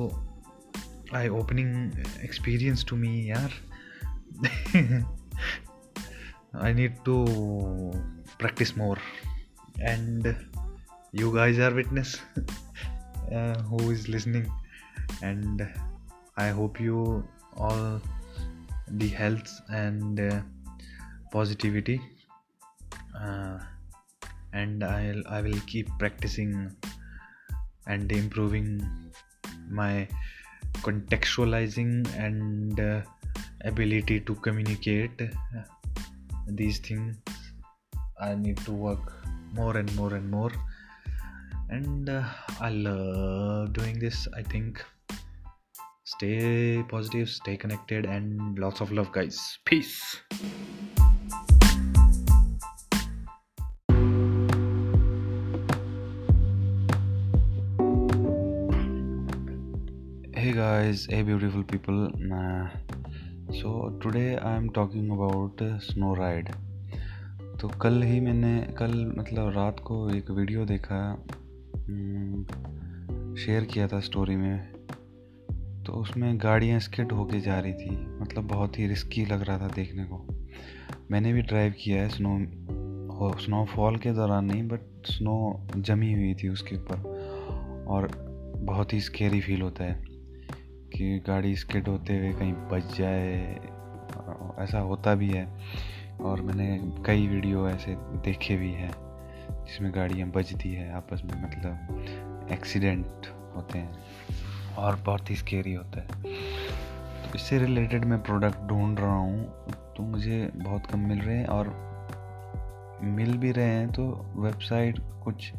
eye opening experience to me यार। I need to practise more and you guys are witness who is listening. And i hope you all the health and uh, positivity uh, and I'll, i will keep practicing and improving my contextualizing and uh, ability to communicate these things. I need to work more and more and more. And uh, i love doing this i think stay positive stay connected and lots of love guys peace hey guys hey beautiful people uh, so today i'm talking about uh, snow ride तो कल ही मैंने कल मतलब रात को एक video देखा share किया था स्टोरी में तो उसमें गाड़ियाँ स्किड होके जा रही थी। मतलब बहुत ही रिस्की लग रहा था देखने को। मैंने भी ड्राइव किया है स्नो स्नोफॉल के दौरान नहीं बट स्नो जमी हुई थी उसके ऊपर। और बहुत ही स्केरी फील होता है कि गाड़ी स्किड होते हुए कहीं बच जाए। ऐसा होता भी है। और मैंने कई वीडियो ऐसे देखे भी हैं जिसमें गाड़ियाँ बजती है आपस में मतलब एक्सीडेंट होते हैं। और बहुत ही स्केरी होता है। तो इससे रिलेटेड मैं प्रोडक्ट ढूंढ रहा हूँ तो मुझे बहुत कम मिल रहे हैं और मिल भी रहे हैं तो वेबसाइट कुछ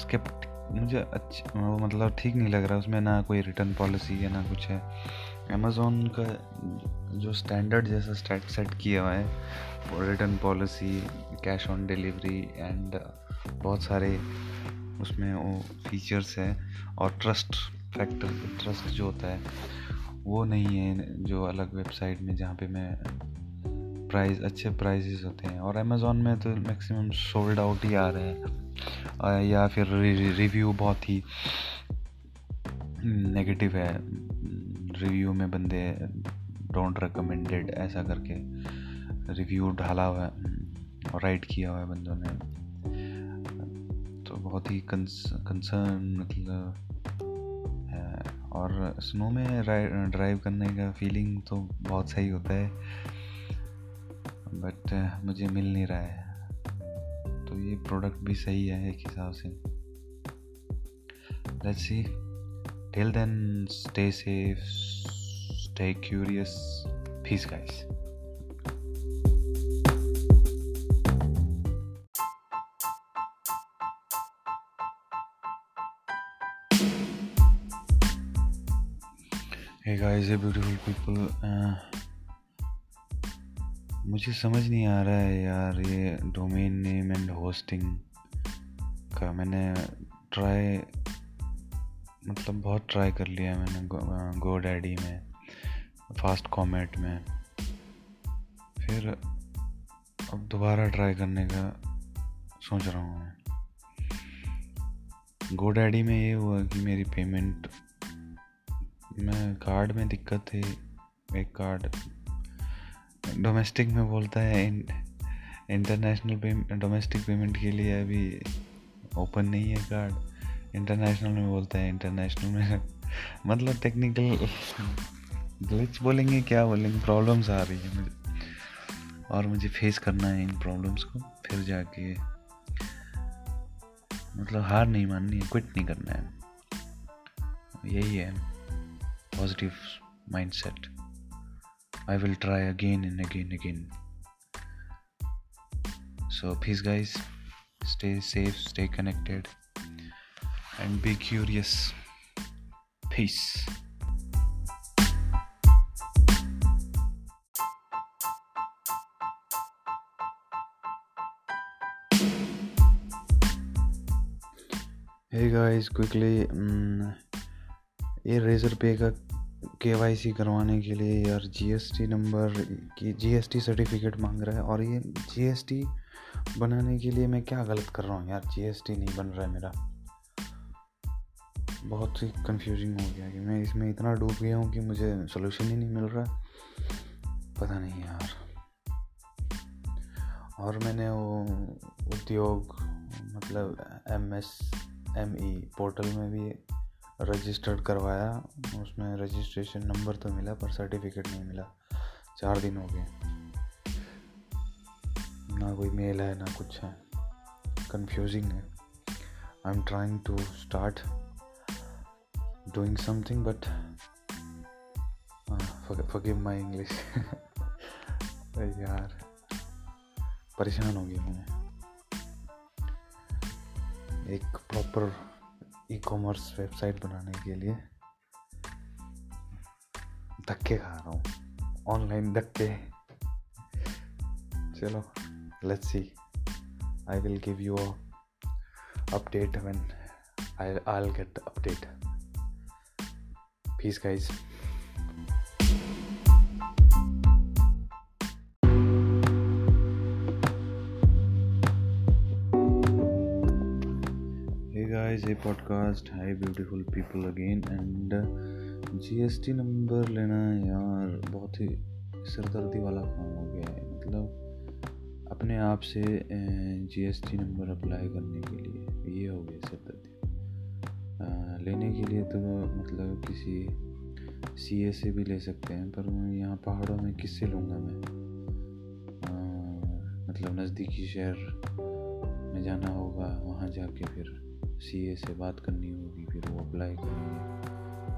स्केप्ट मुझे अच्छा मतलब ठीक नहीं लग रहा, उसमें ना कोई रिटर्न पॉलिसी है, ना कुछ है। अमेज़ोन का जो स्टैंडर्ड जैसा स्टैट सेट किया हुआ है, वो return policy cash on delivery and बहुत सारे उसमें वो फीचर्स हैं और ट्रस्ट फैक्टर ट्रस्ट जो होता है, वो नहीं है जो अलग वेबसाइट में जहाँ पे मैं प्राइस अच्छे प्राइजेस होते हैं। और अमेज़ोन में तो मैक्सिमम सोल्ड आउट ही आ रहे हैं। या फिर रिव्यू बहुत ही नेगेटिव है। रिव्यू में बंदे डोंट रिकमेंडेड ऐसा करके रिव्यू ढाला हुआ है और राइट किया हुआ है बंदों ने। तो बहुत ही कंसर्न मतलब और स्नो में ड्राइव करने का फीलिंग तो बहुत सही होता है। बट मुझे मिल नहीं रहा है। तो ये प्रोडक्ट भी सही है एक हिसाब से। Let's see till then stay safe stay curious peace guys hey guys hey beautiful people uh, मुझे समझ नहीं आ रहा है यार ये डोमेन नेम एंड होस्टिंग का मैंने ट्राई मतलब बहुत ट्राई कर लिया मैंने गो डैडी में फास्ट कॉमेट में। फिर अब दोबारा ट्राई करने का सोच रहा हूँ मैं। गो डैडी में ये हुआ कि मेरी पेमेंट मैं कार्ड में दिक्कत थी एक कार्ड डोमेस्टिक में बोलता है इंटरनेशनल पे डोमेस्टिक पेमेंट के लिए अभी ओपन नहीं है कार्ड इंटरनेशनल में बोलता है इंटरनेशनल में मतलब टेक्निकल ग्लिच बोलेंगे, क्या बोलेंगे? प्रॉब्लम्स आ रही है मुझे। और मुझे फेस करना है इन प्रॉब्लम्स को, फिर जाके मतलब हार नहीं माननी है क्विट नहीं करना है। यही है। positive mindset. I will try again and again and again. So, peace, guys. Stay safe, stay connected, and be curious. Peace. Hey guys, quickly. Um, ये रेज़र पे का के करवाने के लिए यार जीएसटी नंबर की जीएसटी सर्टिफिकेट मांग रहा है और ये जीएसटी बनाने के लिए मैं क्या गलत कर रहा हूँ यार? जीएसटी नहीं बन रहा है मेरा। बहुत ही कंफ्यूजिंग हो गया कि मैं इसमें इतना डूब गया हूँ कि मुझे सोल्यूशन ही नहीं मिल रहा। पता नहीं यार। और मैंने वो उद्योग मतलब M S M E portal में भी रजिस्टर्ड करवाया, उसमें रजिस्ट्रेशन नंबर तो मिला, पर सर्टिफिकेट नहीं मिला। चार दिन हो गए। ना कोई मेल है, ना कुछ है। कंफ्यूजिंग है। I am trying to start doing something but forgive my English यार, परेशान हो गया मैं एक प्रॉपर ई कॉमर्स वेबसाइट बनाने के लिए धक्के खा रहा हूँ। ऑनलाइन धक्के। चलो let's see I will give you update when I I get update peace guys a podcast hi beautiful people again and GST number लेना यार बहुत ही सरदर्दी वाला काम हो गया है मतलब अपने आप से जीएसटी नंबर अप्लाई करने के लिए ये हो गया सरदर्दी। लेने के लिए तो मतलब किसी सी ए से भी ले सकते हैं पर मैं यहाँ पहाड़ों में किससे लूँगा मैं? आ, मतलब नज़दीकी शहर में जाना होगा वहाँ जाके फिर सी ए से बात करनी होगी, फिर वो अप्लाई करेंगे,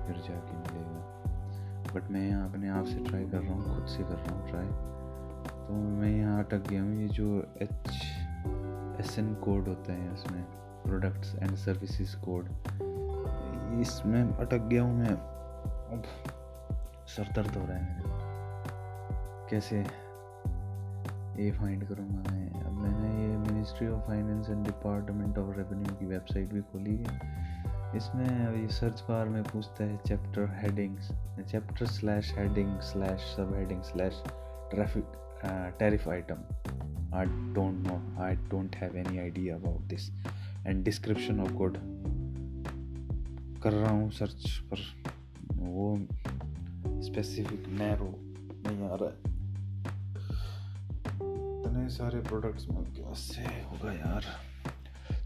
फिर जाके मिलेगा। बट मैं यहाँ अपने आप से ट्राई कर रहा हूँ, खुद से कर रहा हूँ ट्राई तो मैं यहाँ अटक गया हूँ, ये जो एच एस एन कोड होता है उसमें प्रोडक्ट्स एंड सर्विसेज़ कोड इसमें अटक गया हूँ मैं। अब सर दर्द हो रहा है मेरे। कैसे? ये फाइंड करूँगा मैं। अब मैंने ministry of finance and department of revenue की वेबसाइट भी खोली है। इसमें अभी सर्च बार में पूछता है chapter headings chapter slash heading slash sub heading slash traffic tariff item I don't know I don't have any idea about this and description of good कर रहा हूँ सर्च पर। वो स्पेसिफिक नैरो नहीं आ रहा है। इतने सारे प्रोडक्ट्स में कैसे होगा यार?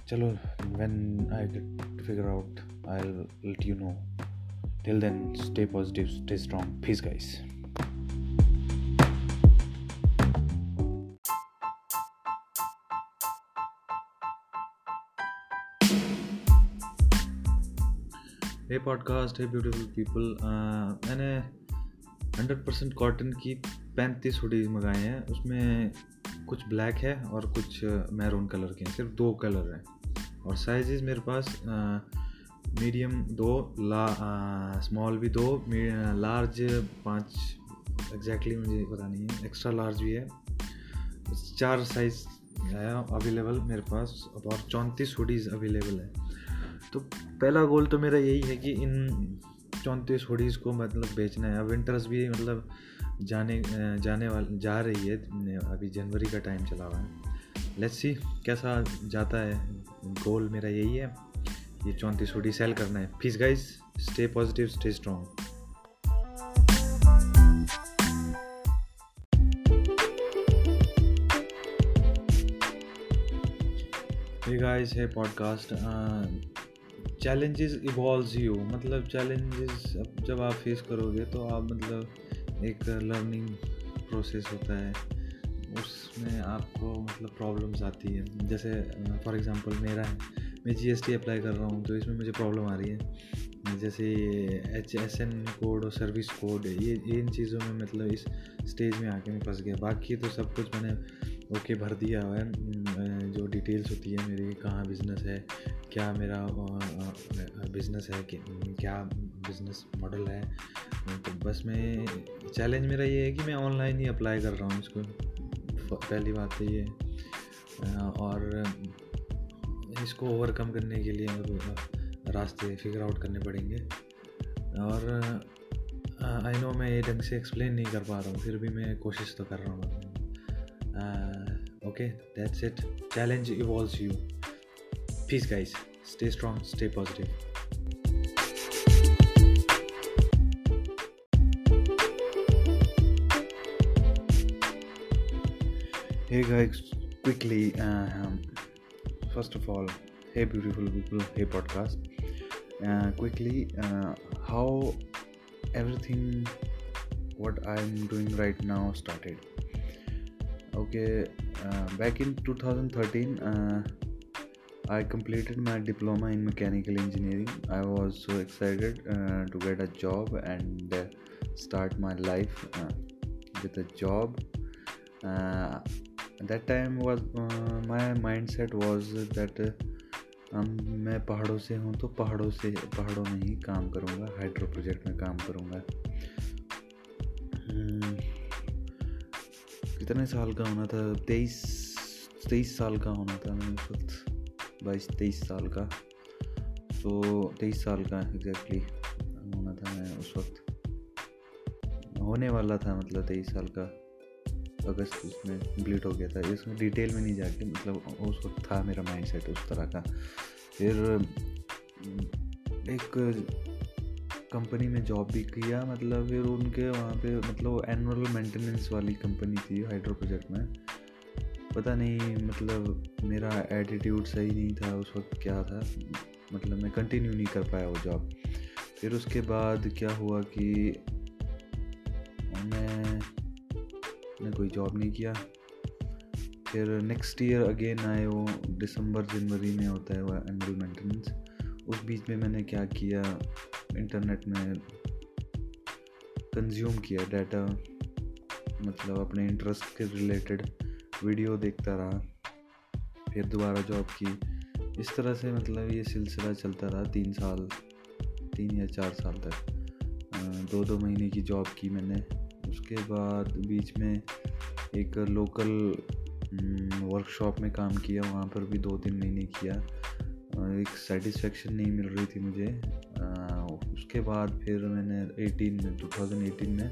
चलो when I get figure out I let you know till then stay positive stay strong peace guys hey podcast hey beautiful people मैंने हंड्रेड परसेंट कॉटन की पैंतीस हुडीज मंगाए हैं। उसमें कुछ ब्लैक है और कुछ मैरून कलर के हैं। सिर्फ़ दो कलर हैं। और साइजेस मेरे पास मीडियम दो, ला स्मॉल भी दो लार्ज पाँच एग्जैक्टली मुझे पता नहीं है। एक्स्ट्रा लार्ज भी है। चार साइज़ है अवेलेबल मेरे पास और चौंतीस हुडीज़ अवेलेबल है। तो पहला गोल तो मेरा यही है कि इन चौंतीस हुडीज़ को मतलब बेचना है। विंटर्स भी मतलब जाने जाने वाले, जा रही है अभी जनवरी का टाइम चला हुआ है। लेट्स सी कैसा जाता है। गोल मेरा यही है। ये चौंतीस हुडी सेल करना है। Peace guys stay positive stay strong Hey hey podcast challenges evolve you मतलब चैलेंजेस जब आप फेस करोगे तो आप मतलब एक लर्निंग प्रोसेस होता है, उसमें आपको मतलब प्रॉब्लम्स आती है। जैसे फॉर एग्जांपल मेरा है, मैं जीएसटी अप्लाई कर रहा हूँ तो इसमें मुझे प्रॉब्लम आ रही है। जैसे एच एस एन कोड और सर्विस कोड ये, इन चीज़ों में मतलब इस स्टेज में आके मैं फंस गया। बाकी तो सब कुछ मैंने ओके, भर दिया है। जो डिटेल्स होती है, मेरी, कहाँ बिज़नेस है, क्या मेरा बिज़नेस है क्या बिज़नेस मॉडल है तो बस मैं चैलेंज मेरा ये है कि मैं ऑनलाइन ही अप्लाई कर रहा हूँ इसको। पहली बात तो ये और, इसको ओवरकम करने के लिए रास्ते फिगर आउट करने पड़ेंगे। और आई नो मैं ये ढंग से एक्सप्लेन नहीं कर पा रहा हूँ, फिर भी मैं कोशिश तो कर रहा हूँ। uh, okay that's it. Challenge evolves you. Peace guys. Stay strong stay positive. Hey guys quickly uh, first of all hey beautiful people hey podcast. Uh, quickly uh, how everything what i'm doing right now started? Okay back in 2013 I completed my diploma in mechanical engineering I was so excited to get a job and start my life with a job that time was my mindset was that हम मैं पहाड़ों से हूँ तो पहाड़ों से पहाड़ों में ही काम करूँगा हाइड्रो प्रोजेक्ट में काम करूँगा। uh, कितने साल का होना था? तेईस तेईस साल का होना था मैं उस वक्त बाईस, तेईस साल का। तो तेईस साल का एग्जैक्टली exactly होना था मैं उस वक्त। होने वाला था मतलब तेईस साल का। अगस्त उसमें कंप्लीट हो गया था। इसमें डिटेल में नहीं जाके मतलब उस वक्त था मेरा माइंड सेट उस तरह का। फिर एक कंपनी में जॉब भी किया मतलब फिर उनके वहाँ पे मतलब एनुअल मेंटेनेंस वाली कंपनी थी हाइड्रो प्रोजेक्ट में। पता नहीं मतलब मेरा एटीट्यूड सही नहीं था, उस वक्त क्या था मतलब मैं कंटिन्यू नहीं कर पाया वो जॉब फिर उसके बाद क्या हुआ कि मैं मैं कोई जॉब नहीं किया। फिर नेक्स्ट ईयर अगेन आए वो दिसंबर जनवरी में होता है वो एनुअल मेंटेनेंस उस बीच में मैंने क्या किया इंटरनेट में कंज्यूम किया डाटा मतलब अपने इंटरेस्ट के रिलेटेड वीडियो देखता रहा। फिर दोबारा जॉब की। इस तरह से मतलब ये सिलसिला चलता रहा तीन साल, तीन या चार साल तक। दो दो महीने की जॉब की मैंने। उसके बाद बीच में एक लोकल वर्कशॉप में काम किया। वहाँ पर भी दो, तीन महीने किया। एक सेटिस्फेक्शन नहीं मिल रही थी मुझे। उसके बाद फिर मैंने 18 में 2018 में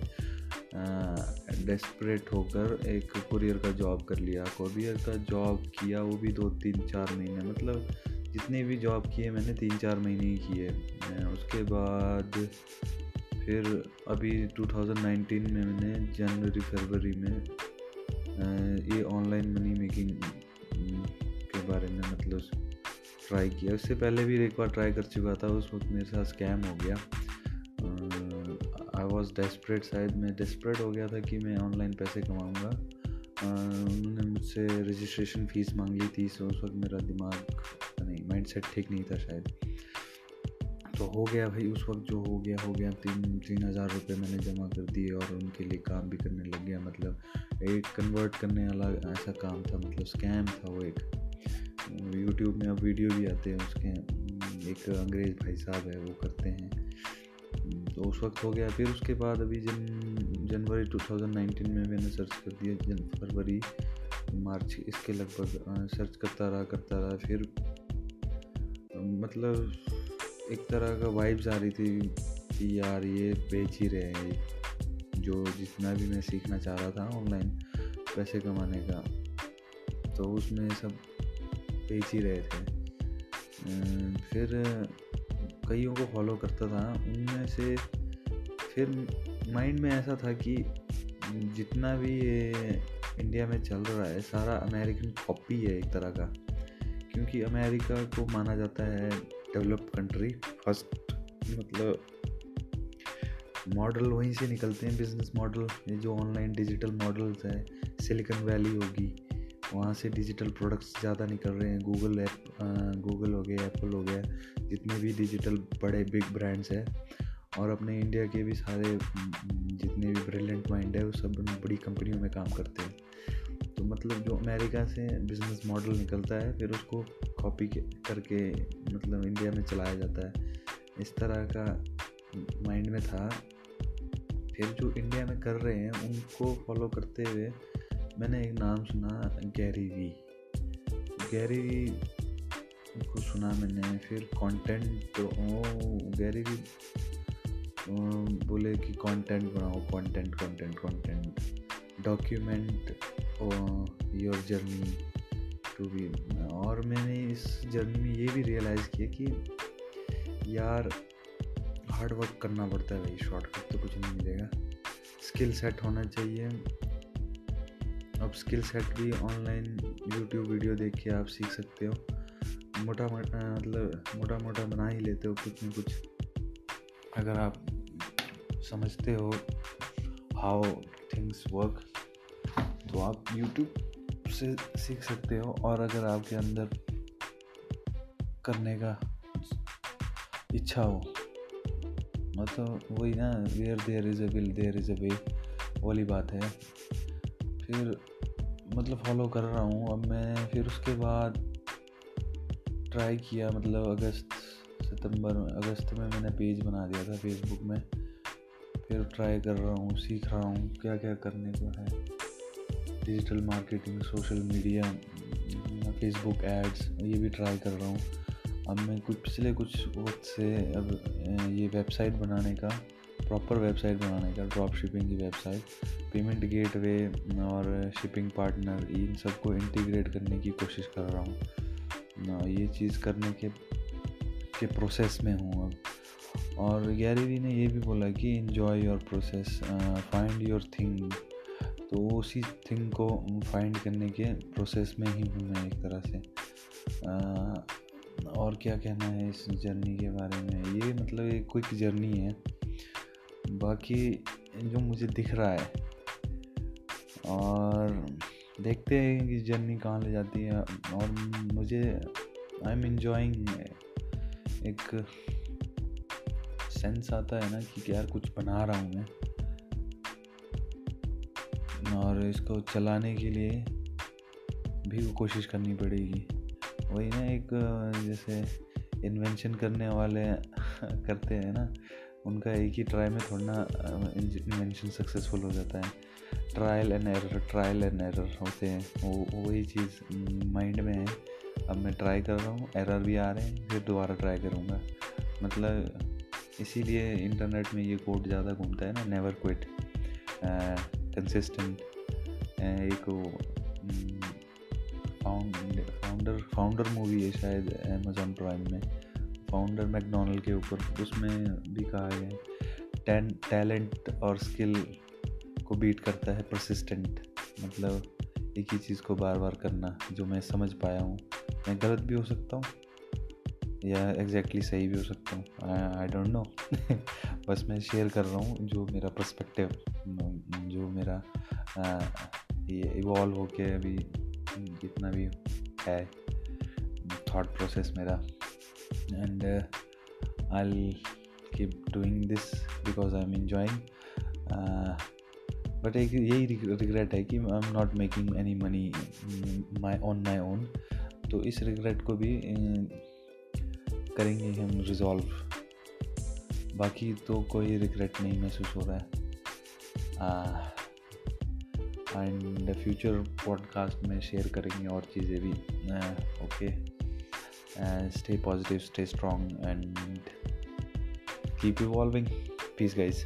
डेस्परेट होकर एक कुरियर का जॉब कर लिया। कुरियर का जॉब किया वो भी दो, तीन, चार महीने। मतलब जितने भी जॉब किए मैंने, तीन, चार महीने ही किए। उसके बाद फिर अभी 2019 में मैंने जनवरी, फरवरी में ये ऑनलाइन मनी मेकिंग के बारे में मतलब ट्राई किया। उससे पहले भी एक बार ट्राई कर चुका था, उस वक्त मेरे साथ स्कैम हो गया। आई वॉज़ डेस्परेट शायद मैं डेस्परेट हो गया था कि मैं ऑनलाइन पैसे कमाऊँगा। उन्होंने मुझसे रजिस्ट्रेशन फ़ीस मांग ली थी सो उस वक्त मेरा दिमाग नहीं माइंड सेट ठीक नहीं था शायद। तो हो गया भाई, उस वक्त जो हो गया हो गया, तीन तीन हज़ार रुपये मैंने जमा कर दिए और उनके लिए काम भी करने लग गया। मतलब एक कन्वर्ट करने वाला ऐसा काम था मतलब स्कैम था वो एक। यूट्यूब में अब वीडियो भी आते हैं उसके। एक अंग्रेज़ भाई साहब है, वो करते हैं। तो उस वक्त हो गया। फिर उसके बाद अभी जन, जनवरी 2019 में मैंने सर्च कर दिया जन, फरवरी, मार्च, इसके लगभग सर्च करता रहा करता रहा। फिर मतलब एक तरह का वाइब्स आ रही थी कि यार ये बेच ही रहे हैं। जो जितना भी मैं सीखना चाह रहा था ऑनलाइन पैसे कमाने का। तो उसमें सब बेच ही रहे थे। फिर कईयों को फॉलो करता था। उनमें से फिर माइंड में ऐसा था कि जितना भी ये इंडिया में चल रहा है, सारा अमेरिकन कॉपी है एक तरह का। क्योंकि अमेरिका को माना जाता है डेवलप्ड कंट्री फ़र्स्ट मतलब मॉडल वहीं से निकलते हैं बिज़नेस मॉडल ये जो ऑनलाइन डिजिटल मॉडल्स है सिलिकन वैली होगी। वहाँ से डिजिटल प्रोडक्ट्स ज़्यादा निकल रहे हैं। गूगल ऐप गूगल हो गया एप्पल हो गया, जितने भी डिजिटल बड़े बिग ब्रांड्स हैं। और अपने इंडिया के भी सारे जितने भी ब्रिलियंट माइंड है, वो सब बड़ी कंपनियों में काम करते हैं। तो मतलब जो अमेरिका से बिज़नेस मॉडल निकलता है, फिर उसको कॉपी करके मतलब इंडिया में चलाया जाता है। इस तरह का माइंड में था। फिर जो इंडिया में कर रहे हैं, उनको फॉलो करते हुए मैंने एक नाम सुना गैरी वी। गैरी वी को सुना मैंने, फिर कंटेंट तो ओ, गैरी वी बोले कि कंटेंट बनाओ content content content document your journey to be और मैंने इस जर्नी में ये भी रियलाइज़ किया कि यार हार्ड वर्क करना पड़ता है भाई शॉर्टकट तो कुछ नहीं मिलेगा। स्किल सेट होना चाहिए। अब स्किल सेट भी ऑनलाइन यूट्यूब वीडियो देख के आप सीख सकते हो। मोटा मोटा मतलब मोटा मोटा बना ही लेते हो कुछ ना कुछ। अगर आप समझते हो हाउ थिंग्स वर्क तो आप यूट्यूब से सीख सकते हो। और अगर आपके अंदर करने का इच्छा हो मतलब वही ना where there is a will there is a way वाली बात है। फिर मतलब फॉलो कर रहा हूँ। अब मैं फिर उसके बाद ट्राई किया मतलब अगस्त, सितंबर में, अगस्त में मैंने पेज बना दिया था फेसबुक में। फिर ट्राई कर रहा हूँ, सीख रहा हूँ क्या क्या करने को है। Digital marketing social media Facebook ads ये भी ट्राई कर रहा हूँ। अब मैं कुछ, पिछले कुछ वक्त से अब ये वेबसाइट बनाने का प्रॉपर वेबसाइट बनाने का ड्रॉप शिपिंग की वेबसाइट पेमेंट गेटवे और शिपिंग पार्टनर इन सबको इंटीग्रेट करने की कोशिश कर रहा हूँ। ये चीज़ करने के के प्रोसेस में हूँ अब। और गैरी ने ये भी बोला कि enjoy your process find your thing तो उसी थिंग को फाइंड करने के प्रोसेस में ही हूँ मैं एक तरह से। आ, और क्या कहना है इस जर्नी के बारे में? ये मतलब एक क्विक जर्नी है। बाकी जो मुझे दिख रहा है और देखते हैं कि जर्नी कहाँ ले जाती है और मुझे आई एम इन्जॉइंग एक सेंस आता है ना कि यार कुछ बना रहा हूँ मैं। और इसको चलाने के लिए भी कोशिश करनी पड़ेगी। वही ना एक, जैसे इन्वेंशन करने वाले करते हैं ना उनका एक ही ट्राई में थोड़ा ना इन्वेंशन सक्सेसफुल हो जाता है। Trial and error trial and error होते हैं। वो वही चीज़ माइंड में है। अब मैं ट्राई कर रहा हूँ एरर भी आ रहे हैं, फिर दोबारा ट्राई करूँगा। मतलब इसीलिए इंटरनेट में ये कोड ज़्यादा घूमता है ना नेवर क्विट कंसिस्टेंट एक फाउंड फाउंडर फाउंडर मूवी है शायद अमेजोन प्राइम में। फाउंडर मैकडोनल्ड के ऊपर, उसमें भी कहा गया टैलेंट और स्किल को बीट करता है परसिस्टेंट मतलब एक ही चीज़ को बार बार करना, जो मैं समझ पाया हूँ। मैं गलत भी हो सकता हूँ? या एग्जैक्टली exactly सही भी हो सकता हूँ? आई डोंट नो बस मैं शेयर कर रहा हूँ, जो मेरा पर्सपेक्टिव जो मेरा ये इवॉल्व होके अभी जितना भी है। थॉट प्रोसेस मेरा। And I keep doing this because I am enjoying but एक यही रिग्रेट है कि I am not making any money my on my own तो इस रिग्रेट को भी करेंगे हम रिजॉल्व बाकी तो कोई रिग्रेट नहीं महसूस हो रहा है। एंड फ्यूचर पॉडकास्ट में शेयर करेंगे और चीज़ें भी okay and stay positive stay strong and keep evolving. Peace guys.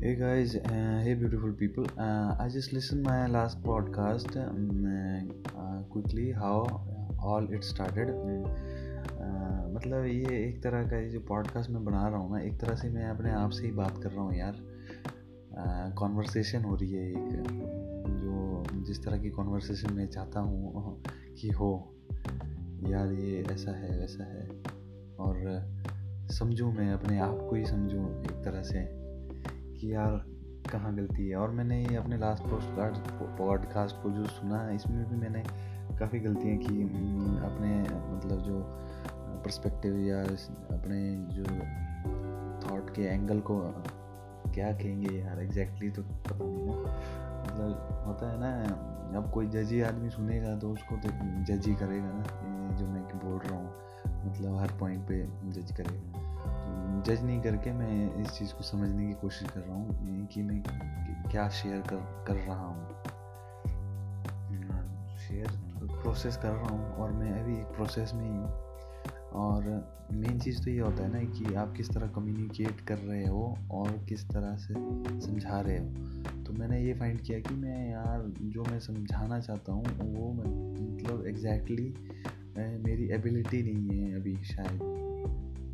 Hey guys. Uh, hey beautiful people. Uh, i just listened my last podcast um, uh, quickly how all it started. Um, मतलब ये एक तरह का ये जो podcast मैं बना रहा हूँ ना, एक तरह से मैं अपने आप से ही बात कर रहा हूँ यार। कॉन्वर्सेशन हो रही है एक, जो जिस तरह की कॉन्वर्सेशन मैं चाहता हूँ, कि हो, यार ये ऐसा है, वैसा है। और समझूँ मैं, अपने आप को ही समझूँ एक तरह से, कि यार कहाँ गलती है। और मैंने ये अपने लास्ट पोस्ट कार्ड पॉडकास्ट को जो सुना है इसमें भी मैंने काफ़ी गलतियाँ की, अपने मतलब जो पर्सपेक्टिव या अपने जो थॉट के एंगल को क्या कहेंगे यार एग्जैक्टली तो पता नहीं ना। मतलब होता है ना, अब कोई जजी आदमी सुनेगा तो उसको तो जज ही करेगा ना जो मैं बोल रहा हूँ। मतलब हर पॉइंट पे जज करेगा। जज नहीं करके मैं इस चीज़ को समझने की कोशिश कर रहा हूँ कि मैं क्या शेयर कर कर रहा हूँ। शेयर प्रोसेस कर रहा हूँ और मैं अभी एक प्रोसेस में ही हूँ। और मेन चीज़ तो ये होता है ना कि आप किस तरह कम्युनिकेट कर रहे हो और किस तरह से समझा रहे हो। तो मैंने ये फाइंड किया कि मैं यार जो मैं समझाना चाहता हूँ वो मतलब एग्जैक्टली मेरी एबिलिटी नहीं है अभी शायद।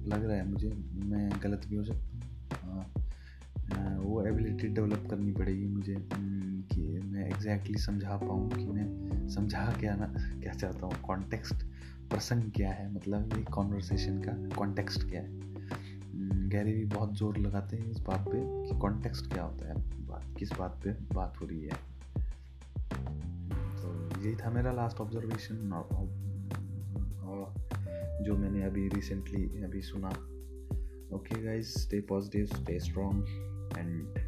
लग रहा है मुझे मैं गलत भी हो सकता हूँ। हाँ, वो एबिलिटी डेवलप करनी पड़ेगी मुझे कि मैं एग्जैक्टली exactly समझा पाऊँ कि मैं समझा क्या ना क्या चाहता हूँ कॉन्टेक्स्ट प्रसंग क्या है? मतलब ये कॉन्वर्सेशन का कॉन्टेक्स्ट क्या है? गहरी भी बहुत ज़ोर लगाते हैं इस बात पे कि कॉन्टेक्स्ट क्या होता है, बात, किस बात पे बात हो रही है। तो यही था मेरा लास्ट ऑब्जर्वेशन जो मैंने अभी रिसेंटली अभी सुना। Okay guys stay positive stay strong and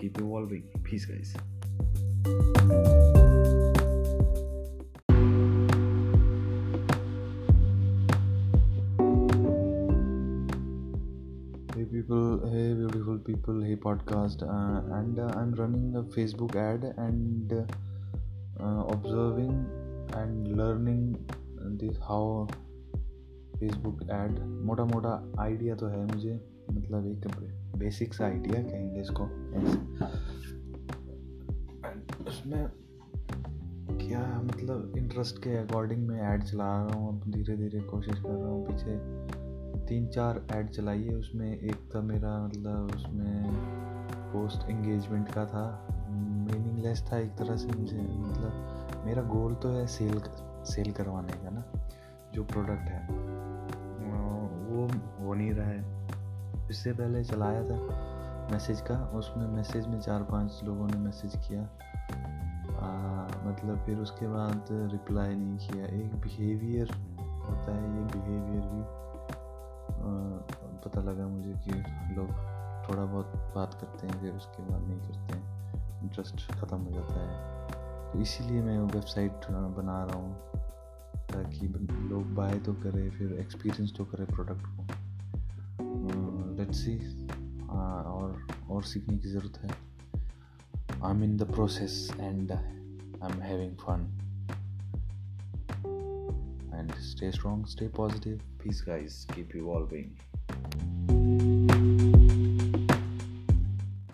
keep evolving peace guys people, hey podcast, uh, and uh, I'm running a Facebook ad and uh, observing and learning this how Facebook add मोटा मोटा idea तो है मुझे मतलब एक basic सा idea कहेंगे इसको उसमें क्या मतलब इंटरेस्ट के अकॉर्डिंग मैं ऐड चला रहा हूँ अब धीरे धीरे कोशिश कर रहा हूँ पीछे तीन चार ऐड चलाई है उसमें एक था मेरा मतलब उसमें पोस्ट इंगेजमेंट का था। मीनिंगलेस था एक तरह से मुझे मतलब मेरा गोल तो है सेल सेल करवाने का ना जो प्रोडक्ट है। वो हो नहीं रहा है। इससे पहले चलाया था मैसेज का उसमें मैसेज में चार पाँच लोगों ने मैसेज किया। आ, मतलब फिर उसके बाद रिप्लाई नहीं किया। एक बिहेवियर होता है ये बिहेवियर भी पता लगा मुझे कि लोग थोड़ा बहुत बात करते हैं, फिर उसके बाद नहीं करते हैं। इंटरेस्ट ख़त्म हो जाता है। तो इसीलिए मैं वेबसाइट बना रहा हूँ, ताकि लोग बाय तो करें, फिर एक्सपीरियंस तो करें प्रोडक्ट को। लेट्स सी और और सीखने की ज़रूरत है। I am in the process and I am having fun and stay strong, stay positive. Peace, guys. Keep evolving.